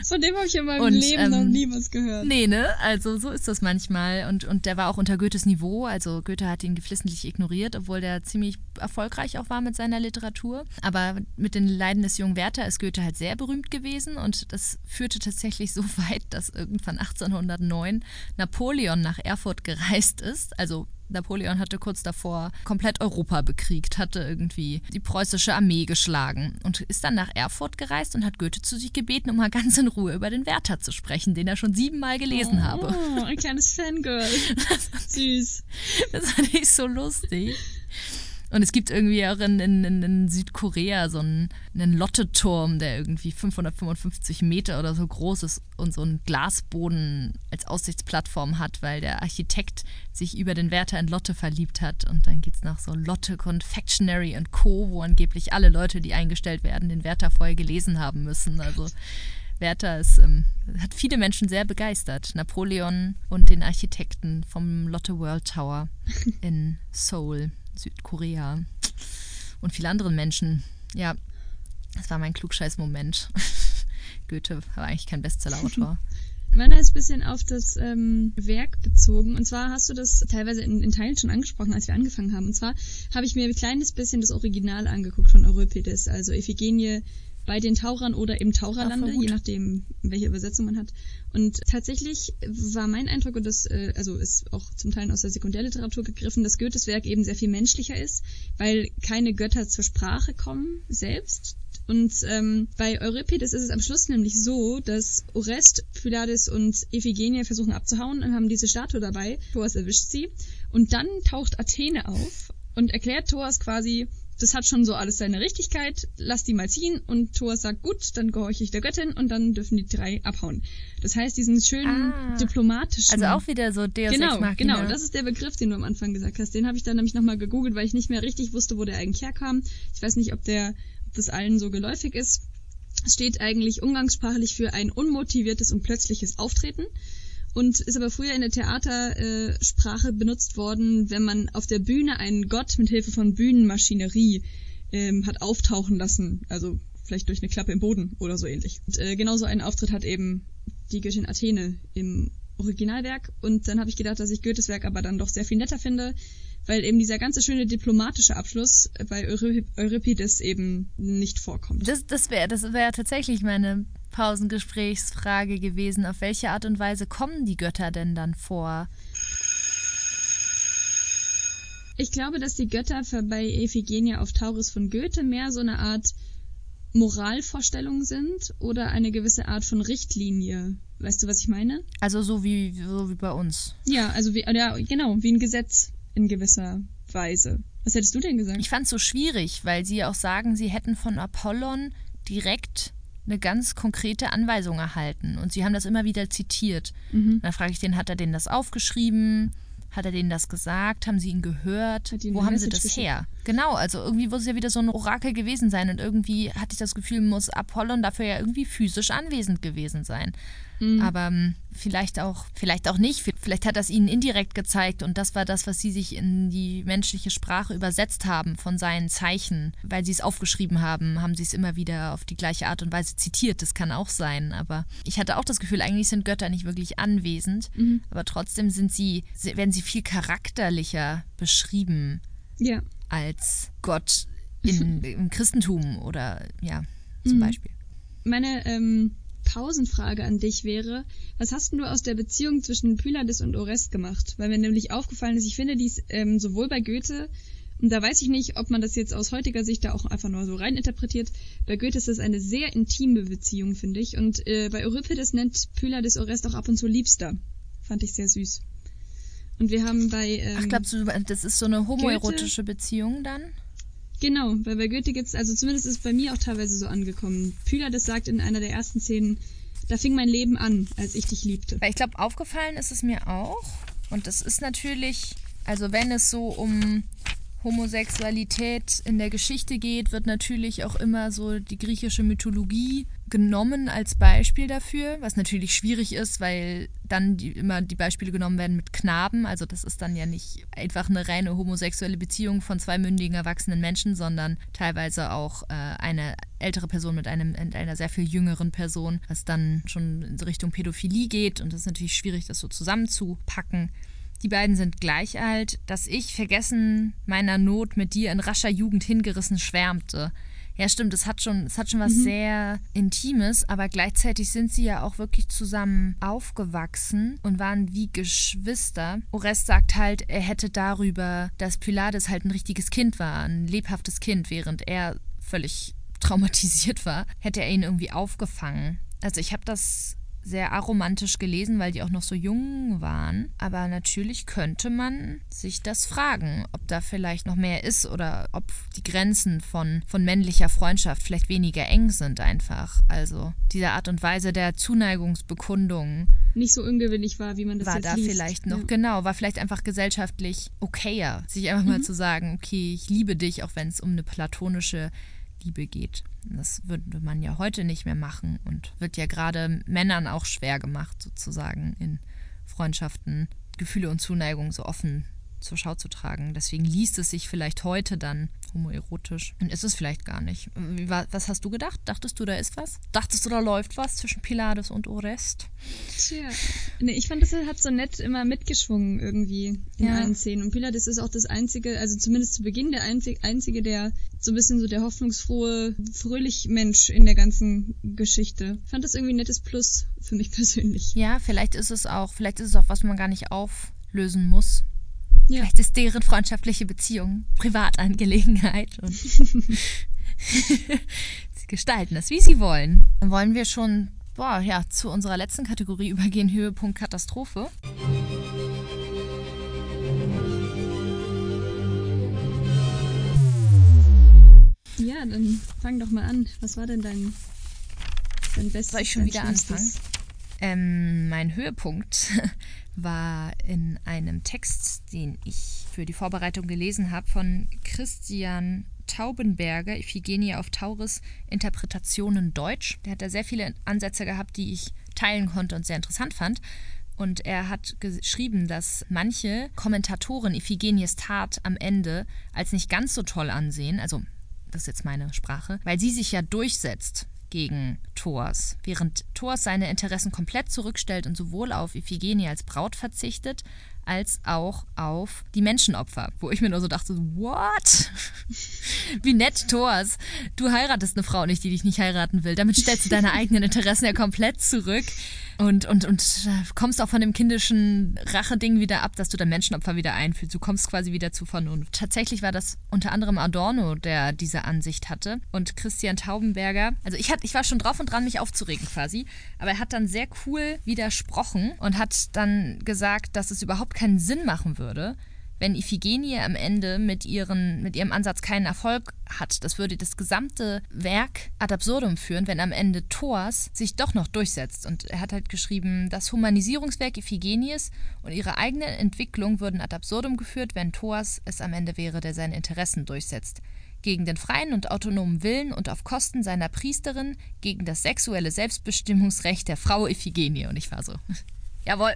Von dem habe ich in meinem und, Leben ähm, noch nie was gehört. Nee, ne? Also so ist das manchmal. Und, und der war auch unter Goethes Niveau. Also Goethe hat ihn geflissentlich ignoriert, obwohl der ziemlich erfolgreich auch war mit seiner Literatur. Aber mit den Leiden des jungen Werther ist Goethe halt sehr berühmt gewesen. Und das führte tatsächlich so weit, dass irgendwann 1809 Napoleon nach Erfurt gereist ist. Also Napoleon hatte kurz davor komplett Europa bekriegt, hatte irgendwie die preußische Armee geschlagen und ist dann nach Erfurt gereist und hat Goethe zu sich gebeten, um mal ganz in Ruhe über den Werther zu sprechen, den er schon siebenmal gelesen oh, habe. Oh, ein kleines Fangirl. Süß. Das fand ich so lustig. Und es gibt irgendwie auch in, in, in Südkorea so einen, einen Lotteturm, der irgendwie 555 Meter oder so groß ist und so einen Glasboden als Aussichtsplattform hat, weil der Architekt sich über den Wärter in Lotte verliebt hat. Und dann geht es nach so Lotte Confectionery und Co., wo angeblich alle Leute, die eingestellt werden, den Wärter vorher gelesen haben müssen. Also Werther ist, ähm, hat viele Menschen sehr begeistert. Napoleon und den Architekten vom Lotte World Tower in Seoul. Südkorea und viele anderen Menschen. Ja, das war mein Klugscheiß-Moment. Goethe war eigentlich kein Bestseller-Autor. Meiner ist ein bisschen auf das ähm, Werk bezogen. Und zwar hast du das teilweise in, in, Teilen schon angesprochen, als wir angefangen haben. Und zwar habe ich mir ein kleines bisschen das Original angeguckt von Euripides, also Iphigenie bei den Taurern oder im Taurerlande, je nachdem, welche Übersetzung man hat. Und tatsächlich war mein Eindruck, und das äh, also ist auch zum Teil aus der Sekundärliteratur gegriffen, dass Goethes Werk eben sehr viel menschlicher ist, weil keine Götter zur Sprache kommen selbst. Und ähm, bei Euripides ist es am Schluss nämlich so, dass Orest, Pylades und Iphigenie versuchen abzuhauen und haben diese Statue dabei. Thoas erwischt sie. Und dann taucht Athene auf und erklärt Thoas quasi, das hat schon so alles seine Richtigkeit, lass die mal ziehen und Thor sagt, gut, dann gehorche ich der Göttin und dann dürfen die drei abhauen. Das heißt, diesen schönen Ah. diplomatischen... Also auch wieder so Deus Genau, Ex Machina. genau, das ist der Begriff, den du am Anfang gesagt hast. Den habe ich dann nämlich nochmal gegoogelt, weil ich nicht mehr richtig wusste, wo der eigentlich herkam. Ich weiß nicht, ob der, ob das allen so geläufig ist. Es steht eigentlich umgangssprachlich für ein unmotiviertes und plötzliches Auftreten und ist aber früher in der Theatersprache Sprache benutzt worden, wenn man auf der Bühne einen Gott mit Hilfe von Bühnenmaschinerie ähm, hat auftauchen lassen, also vielleicht durch eine Klappe im Boden oder so ähnlich. Und, äh, genauso einen Auftritt hat eben die Göttin Athene im Originalwerk und dann habe ich gedacht, dass ich Goethes Werk aber dann doch sehr viel netter finde, weil eben dieser ganze schöne diplomatische Abschluss bei Eurip Euripides eben nicht vorkommt. Das, das wäre das wär tatsächlich meine Pausengesprächsfrage gewesen. Auf welche Art und Weise kommen die Götter denn dann vor? Ich glaube, dass die Götter bei Iphigenia auf Tauris von Goethe mehr so eine Art Moralvorstellung sind oder eine gewisse Art von Richtlinie. Weißt du, was ich meine? Also so wie, so wie bei uns. Ja, also wie, ja, genau, wie ein Gesetz in gewisser Weise. Was hättest du denn gesagt? Ich fand es so schwierig, weil sie auch sagen, sie hätten von Apollon direkt eine ganz konkrete Anweisung erhalten. Und sie haben das immer wieder zitiert. Mhm. Dann frage ich den, hat er denen das aufgeschrieben? Hat er denen das gesagt? Haben sie ihn gehört? Wo haben sie das geschickt? her? Genau, also irgendwie muss es ja wieder so ein Orakel gewesen sein. Und irgendwie hatte ich das Gefühl, muss Apollon dafür ja irgendwie physisch anwesend gewesen sein. Mhm. Aber ähm, vielleicht auch, vielleicht auch nicht. Vielleicht hat das ihnen indirekt gezeigt und das war das, was sie sich in die menschliche Sprache übersetzt haben von seinen Zeichen. Weil sie es aufgeschrieben haben, haben sie es immer wieder auf die gleiche Art und Weise zitiert. Das kann auch sein. Aber ich hatte auch das Gefühl, eigentlich sind Götter nicht wirklich anwesend. Mhm. Aber trotzdem sind sie, werden sie viel charakterlicher beschrieben Ja. als Gott in, im Christentum oder ja, zum Mhm. Beispiel. Meine ähm, Pausenfrage an dich wäre, was hast denn du aus der Beziehung zwischen Pylades und Orest gemacht? Weil mir nämlich aufgefallen ist, ich finde dies ähm, sowohl bei Goethe, und da weiß ich nicht, ob man das jetzt aus heutiger Sicht da auch einfach nur so rein interpretiert, bei Goethe ist das eine sehr intime Beziehung, finde ich. Und äh, bei Euripides nennt Pylades Orest auch ab und zu Liebster. Fand ich sehr süß. Und wir haben bei... Ähm, Ach, glaubst du, das ist so eine homoerotische Beziehung dann? Genau, weil bei Goethe gibt's, also zumindest ist es bei mir auch teilweise so angekommen. Pylades sagt in einer der ersten Szenen, da fing mein Leben an, als ich dich liebte. Weil ich glaube, aufgefallen ist es mir auch. Und das ist natürlich, also wenn es so um Homosexualität in der Geschichte geht, wird natürlich auch immer so die griechische Mythologie genommen als Beispiel dafür, was natürlich schwierig ist, weil dann die, immer die Beispiele genommen werden mit Knaben. Also das ist dann ja nicht einfach eine reine homosexuelle Beziehung von zwei mündigen erwachsenen Menschen, sondern teilweise auch äh, eine ältere Person mit, einem, mit einer sehr viel jüngeren Person, was dann schon in Richtung Pädophilie geht. Und das ist natürlich schwierig, das so zusammenzupacken. Die beiden sind gleich alt, dass ich vergessen meiner Not mit dir in rascher Jugend hingerissen schwärmte. Ja, stimmt, es hat schon, es hat schon was sehr Intimes, aber gleichzeitig sind sie ja auch wirklich zusammen aufgewachsen und waren wie Geschwister. Orest sagt halt, er hätte darüber, dass Pylades halt ein richtiges Kind war, ein lebhaftes Kind, während er völlig traumatisiert war, hätte er ihn irgendwie aufgefangen. Also ich habe das sehr aromantisch gelesen, weil die auch noch so jung waren. Aber natürlich könnte man sich das fragen, ob da vielleicht noch mehr ist oder ob die Grenzen von, von männlicher Freundschaft vielleicht weniger eng sind einfach. Also diese Art und Weise der Zuneigung Nicht so ungewöhnlich war, wie man das war jetzt da liest. vielleicht noch, Ja. genau, war vielleicht einfach gesellschaftlich okayer, sich einfach mal zu sagen, okay, ich liebe dich, auch wenn es um eine platonische Liebe geht. Das würde man ja heute nicht mehr machen und wird ja gerade Männern auch schwer gemacht, sozusagen in Freundschaften Gefühle und Zuneigung so offen zur Schau zu tragen. Deswegen liest es sich vielleicht heute dann homoerotisch und ist es vielleicht gar nicht. Was hast du gedacht? Dachtest du, da ist was? Dachtest du, da läuft was zwischen Pylades und Orest? Tja. Nee, ich fand, das hat so nett immer mitgeschwungen irgendwie in Ja. allen Szenen. Und Pylades ist auch das einzige, also zumindest zu Beginn der einzig, einzige, der so ein bisschen so der hoffnungsfrohe, fröhlich Mensch in der ganzen Geschichte. Ich fand das irgendwie ein nettes Plus für mich persönlich. Ja, vielleicht ist es auch, vielleicht ist es auch was man gar nicht auflösen muss. Ja. Vielleicht ist deren freundschaftliche Beziehung Privatangelegenheit und sie gestalten das, wie sie wollen. Dann wollen wir schon boah, ja, zu unserer letzten Kategorie übergehen, Höhepunkt Katastrophe. Ja, dann fang doch mal an. Was war denn dein, dein bestes? Soll ich schon wieder anfangen? Ähm, mein Höhepunkt war in einem Text, den ich für die Vorbereitung gelesen habe, von Christian Taubenberger, Iphigenie auf Tauris, Interpretationen Deutsch. Der hat da sehr viele Ansätze gehabt, die ich teilen konnte und sehr interessant fand. Und er hat geschrieben, dass manche Kommentatoren Iphigenies Tat am Ende als nicht ganz so toll ansehen, also das ist jetzt meine Sprache, weil sie sich ja durchsetzt gegen Thors, während Thors seine Interessen komplett zurückstellt und sowohl auf Iphigenie als Braut verzichtet, als auch auf die Menschenopfer, wo ich mir nur so dachte, what? Wie nett, Thors. Du heiratest eine Frau nicht, die dich nicht heiraten will. Damit stellst du deine eigenen Interessen ja komplett zurück und, und, und kommst auch von dem kindischen Rache-Ding wieder ab, dass du dein Menschenopfer wieder einfühlst. Du kommst quasi wieder zu Vernunft. Tatsächlich war das unter anderem Adorno, der diese Ansicht hatte und Christian Taubenberger. Also ich, hat, ich war schon drauf und dran, mich aufzuregen quasi, aber er hat dann sehr cool widersprochen und hat dann gesagt, dass es überhaupt keinen Sinn machen würde, wenn Iphigenie am Ende mit, ihren, mit ihrem Ansatz keinen Erfolg hat. Das würde das gesamte Werk ad absurdum führen, wenn am Ende Thors sich doch noch durchsetzt. Und er hat halt geschrieben, das Humanisierungswerk Iphigenies und ihre eigene Entwicklung würden ad absurdum geführt, wenn Thors es am Ende wäre, der seine Interessen durchsetzt. Gegen den freien und autonomen Willen und auf Kosten seiner Priesterin, gegen das sexuelle Selbstbestimmungsrecht der Frau Iphigenie. Und ich war so, Jawohl.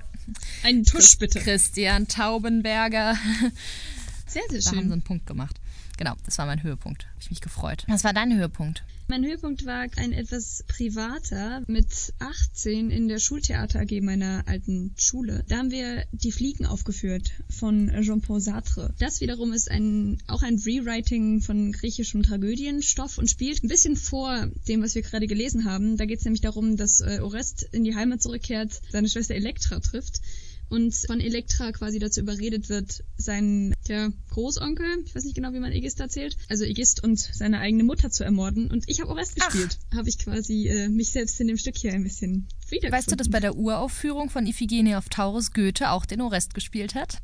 Einen Tusch bitte. Christian Taubenberger. Sehr, sehr da schön. haben sie einen Punkt gemacht. Genau, das war mein Höhepunkt. Habe ich mich gefreut. Was war dein Höhepunkt? Mein Höhepunkt war ein etwas privater mit 18 in der Schultheater AG meiner alten Schule. Da haben wir die Fliegen aufgeführt von Jean-Paul Sartre. Das wiederum ist ein, auch ein Rewriting von griechischem Tragödienstoff und spielt ein bisschen vor dem, was wir gerade gelesen haben. Da geht es nämlich darum, dass äh, Orest in die Heimat zurückkehrt, seine Schwester Elektra trifft und von Elektra quasi dazu überredet wird, seinen der Großonkel, ich weiß nicht genau, wie man Egist erzählt, also Egist und seine eigene Mutter zu ermorden. Und ich habe Orest gespielt. Habe ich quasi äh, mich selbst in dem Stück hier ein bisschen wiedergefunden. Weißt du, dass bei der Uraufführung von Iphigenie auf Taurus Goethe auch den Orest gespielt hat?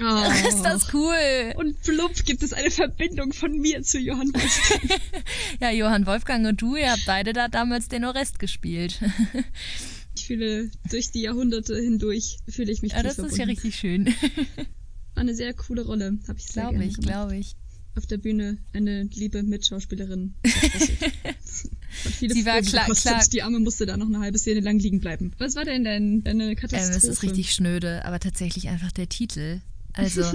Oh. Ist das cool? Und plupp gibt es eine Verbindung von mir zu Johann Wolfgang. ja, Johann Wolfgang und du, ihr habt beide da damals den Orest gespielt. ich fühle durch die Jahrhunderte hindurch fühle ich mich Ja, das verbunden. ist ja richtig schön. War eine sehr coole Rolle, habe ich sehr Glaube ich, glaube ich. Auf der Bühne eine liebe Mitschauspielerin. Hat viele Sie war klar- klar- Die Arme musste da noch eine halbe Szene lang liegen bleiben. Was war denn dein, deine Ähm, Katastrophe? es ist richtig schnöde, aber tatsächlich einfach der Titel. Also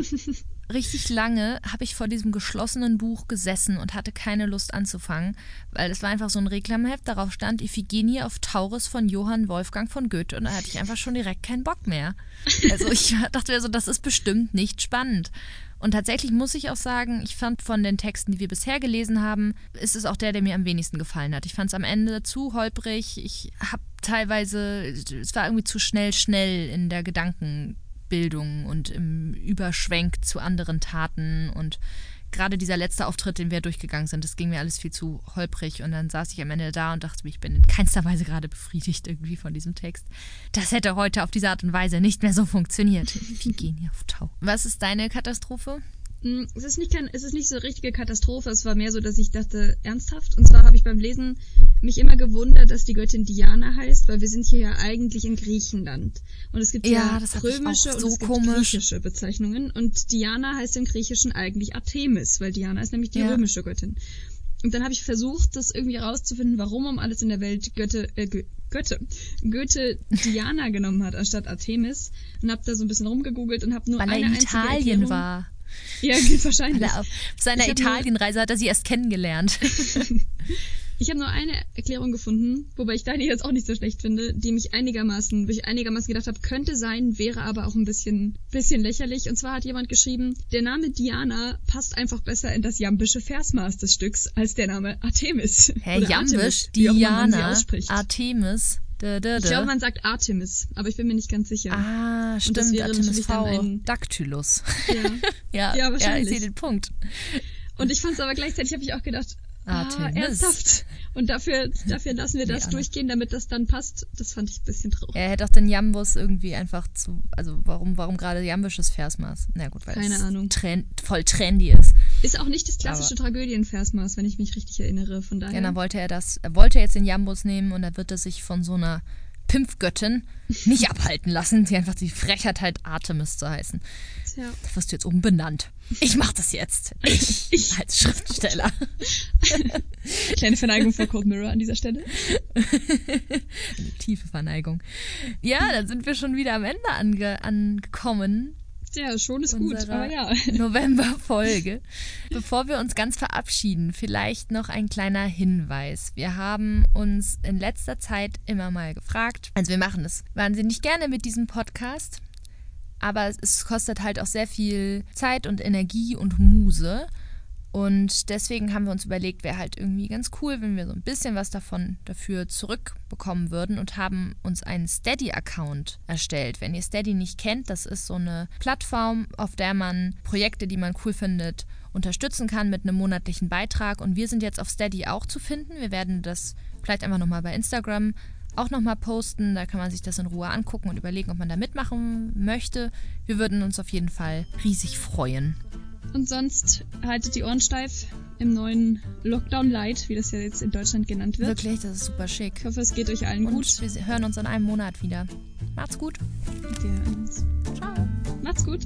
richtig lange habe ich vor diesem geschlossenen Buch gesessen und hatte keine Lust anzufangen, weil es war einfach so ein Reklamheft, darauf stand Iphigenie auf Taurus von Johann Wolfgang von Goethe und da hatte ich einfach schon direkt keinen Bock mehr. Also ich dachte mir so, das ist bestimmt nicht spannend. Und tatsächlich muss ich auch sagen, ich fand von den Texten, die wir bisher gelesen haben, ist es auch der, der mir am wenigsten gefallen hat. Ich fand es am Ende zu holprig. Ich habe teilweise, es war irgendwie zu schnell, schnell in der Gedankenbildung und im Überschwenk zu anderen Taten und gerade dieser letzte Auftritt, den wir durchgegangen sind, das ging mir alles viel zu holprig und dann saß ich am Ende da und dachte mir, ich bin in keinster Weise gerade befriedigt irgendwie von diesem Text. Das hätte heute auf diese Art und Weise nicht mehr so funktioniert. Wir gehen hier auf Tau. Was ist deine Katastrophe? Mm, Es ist nicht kein, es ist nicht so eine richtige Katastrophe. Es war mehr so, dass ich dachte, ernsthaft. Und zwar habe ich beim Lesen mich immer gewundert, dass die Göttin Diana heißt, weil wir sind hier ja eigentlich in Griechenland. Und es gibt Ja, ja, römische auch und so es gibt griechische Bezeichnungen. Und Diana heißt im Griechischen eigentlich Artemis, weil Diana ist nämlich die Ja. römische Göttin. Und dann habe ich versucht, das irgendwie herauszufinden, warum um alles in der Welt Götte, äh, Gö Götte, Goethe Diana genommen hat anstatt Artemis und habe da so ein bisschen rumgegoogelt und habe nur Weil er eine in einzige Italien Erklärung. war. Ja, wahrscheinlich. Weil er auf seiner Italienreise hat er sie erst kennengelernt. Ich habe nur eine Erklärung gefunden, wobei ich deine jetzt auch nicht so schlecht finde, die mich einigermaßen, wo ich einigermaßen gedacht habe, könnte sein, wäre aber auch ein bisschen, bisschen lächerlich. Und zwar hat jemand geschrieben, der Name Diana passt einfach besser in das jambische Versmaß des Stücks als der Name Artemis. Herr Oder Jambisch, Artemis, Diana. Artemis. Da, da, Ich da. glaube, man sagt Artemis, aber ich bin mir nicht ganz sicher. ah, das stimmt, wäre Artemis natürlich dann V. ein- Dactylus. Ja. ja, Ja, ja, ich wahrscheinlich. sehe den Punkt. Und ich fand es aber gleichzeitig, habe ich auch gedacht, ah, Artemis. ernsthaft. Und dafür, dafür lassen wir das durchgehen, damit das dann passt. Das fand ich ein bisschen traurig. Er hätte auch den Jambus irgendwie einfach zu. Also warum, warum gerade jambisches Versmaß? Na gut, weil Keine es Ahnung. Trend, voll trendy ist. Ist auch nicht das klassische Tragödienversmaß, wenn ich mich richtig erinnere. Von daher. Ja, dann wollte er das, er wollte jetzt den Jambus nehmen und da wird er sich von so einer Pimpfgöttin nicht abhalten lassen, die einfach die Frechheit halt Artemis zu heißen. Tja. Da wirst du jetzt umbenannt. Ich mach das jetzt. Ich, als Schriftsteller. Kleine Verneigung vor Cold Mirror an dieser Stelle. Eine tiefe Verneigung. Ja, dann sind wir schon wieder am Ende ange angekommen. Ja, schon ist gut, aber ja. November-Folge. Bevor wir uns ganz verabschieden, vielleicht noch ein kleiner Hinweis. Wir haben uns in letzter Zeit immer mal gefragt, also wir machen es wahnsinnig gerne mit diesem Podcast, aber es kostet halt auch sehr viel Zeit und Energie und Muse. Und deswegen haben wir uns überlegt, wäre halt irgendwie ganz cool, wenn wir so ein bisschen was davon dafür zurückbekommen würden und haben uns einen Steady-Account erstellt. Wenn ihr Steady nicht kennt, das ist so eine Plattform, auf der man Projekte, die man cool findet, unterstützen kann mit einem monatlichen Beitrag. Und wir sind jetzt auf Steady auch zu finden. Wir werden das vielleicht einfach nochmal bei Instagram auch nochmal posten. Da kann man sich das in Ruhe angucken und überlegen, ob man da mitmachen möchte. Wir würden uns auf jeden Fall riesig freuen. Und sonst haltet die Ohren steif im neuen Lockdown Light, wie das ja jetzt in Deutschland genannt wird. Wirklich, das ist super schick. Ich hoffe, es geht euch allen Und gut. wir hören uns in einem Monat wieder. Macht's gut. Wir uns. Ciao. Macht's gut.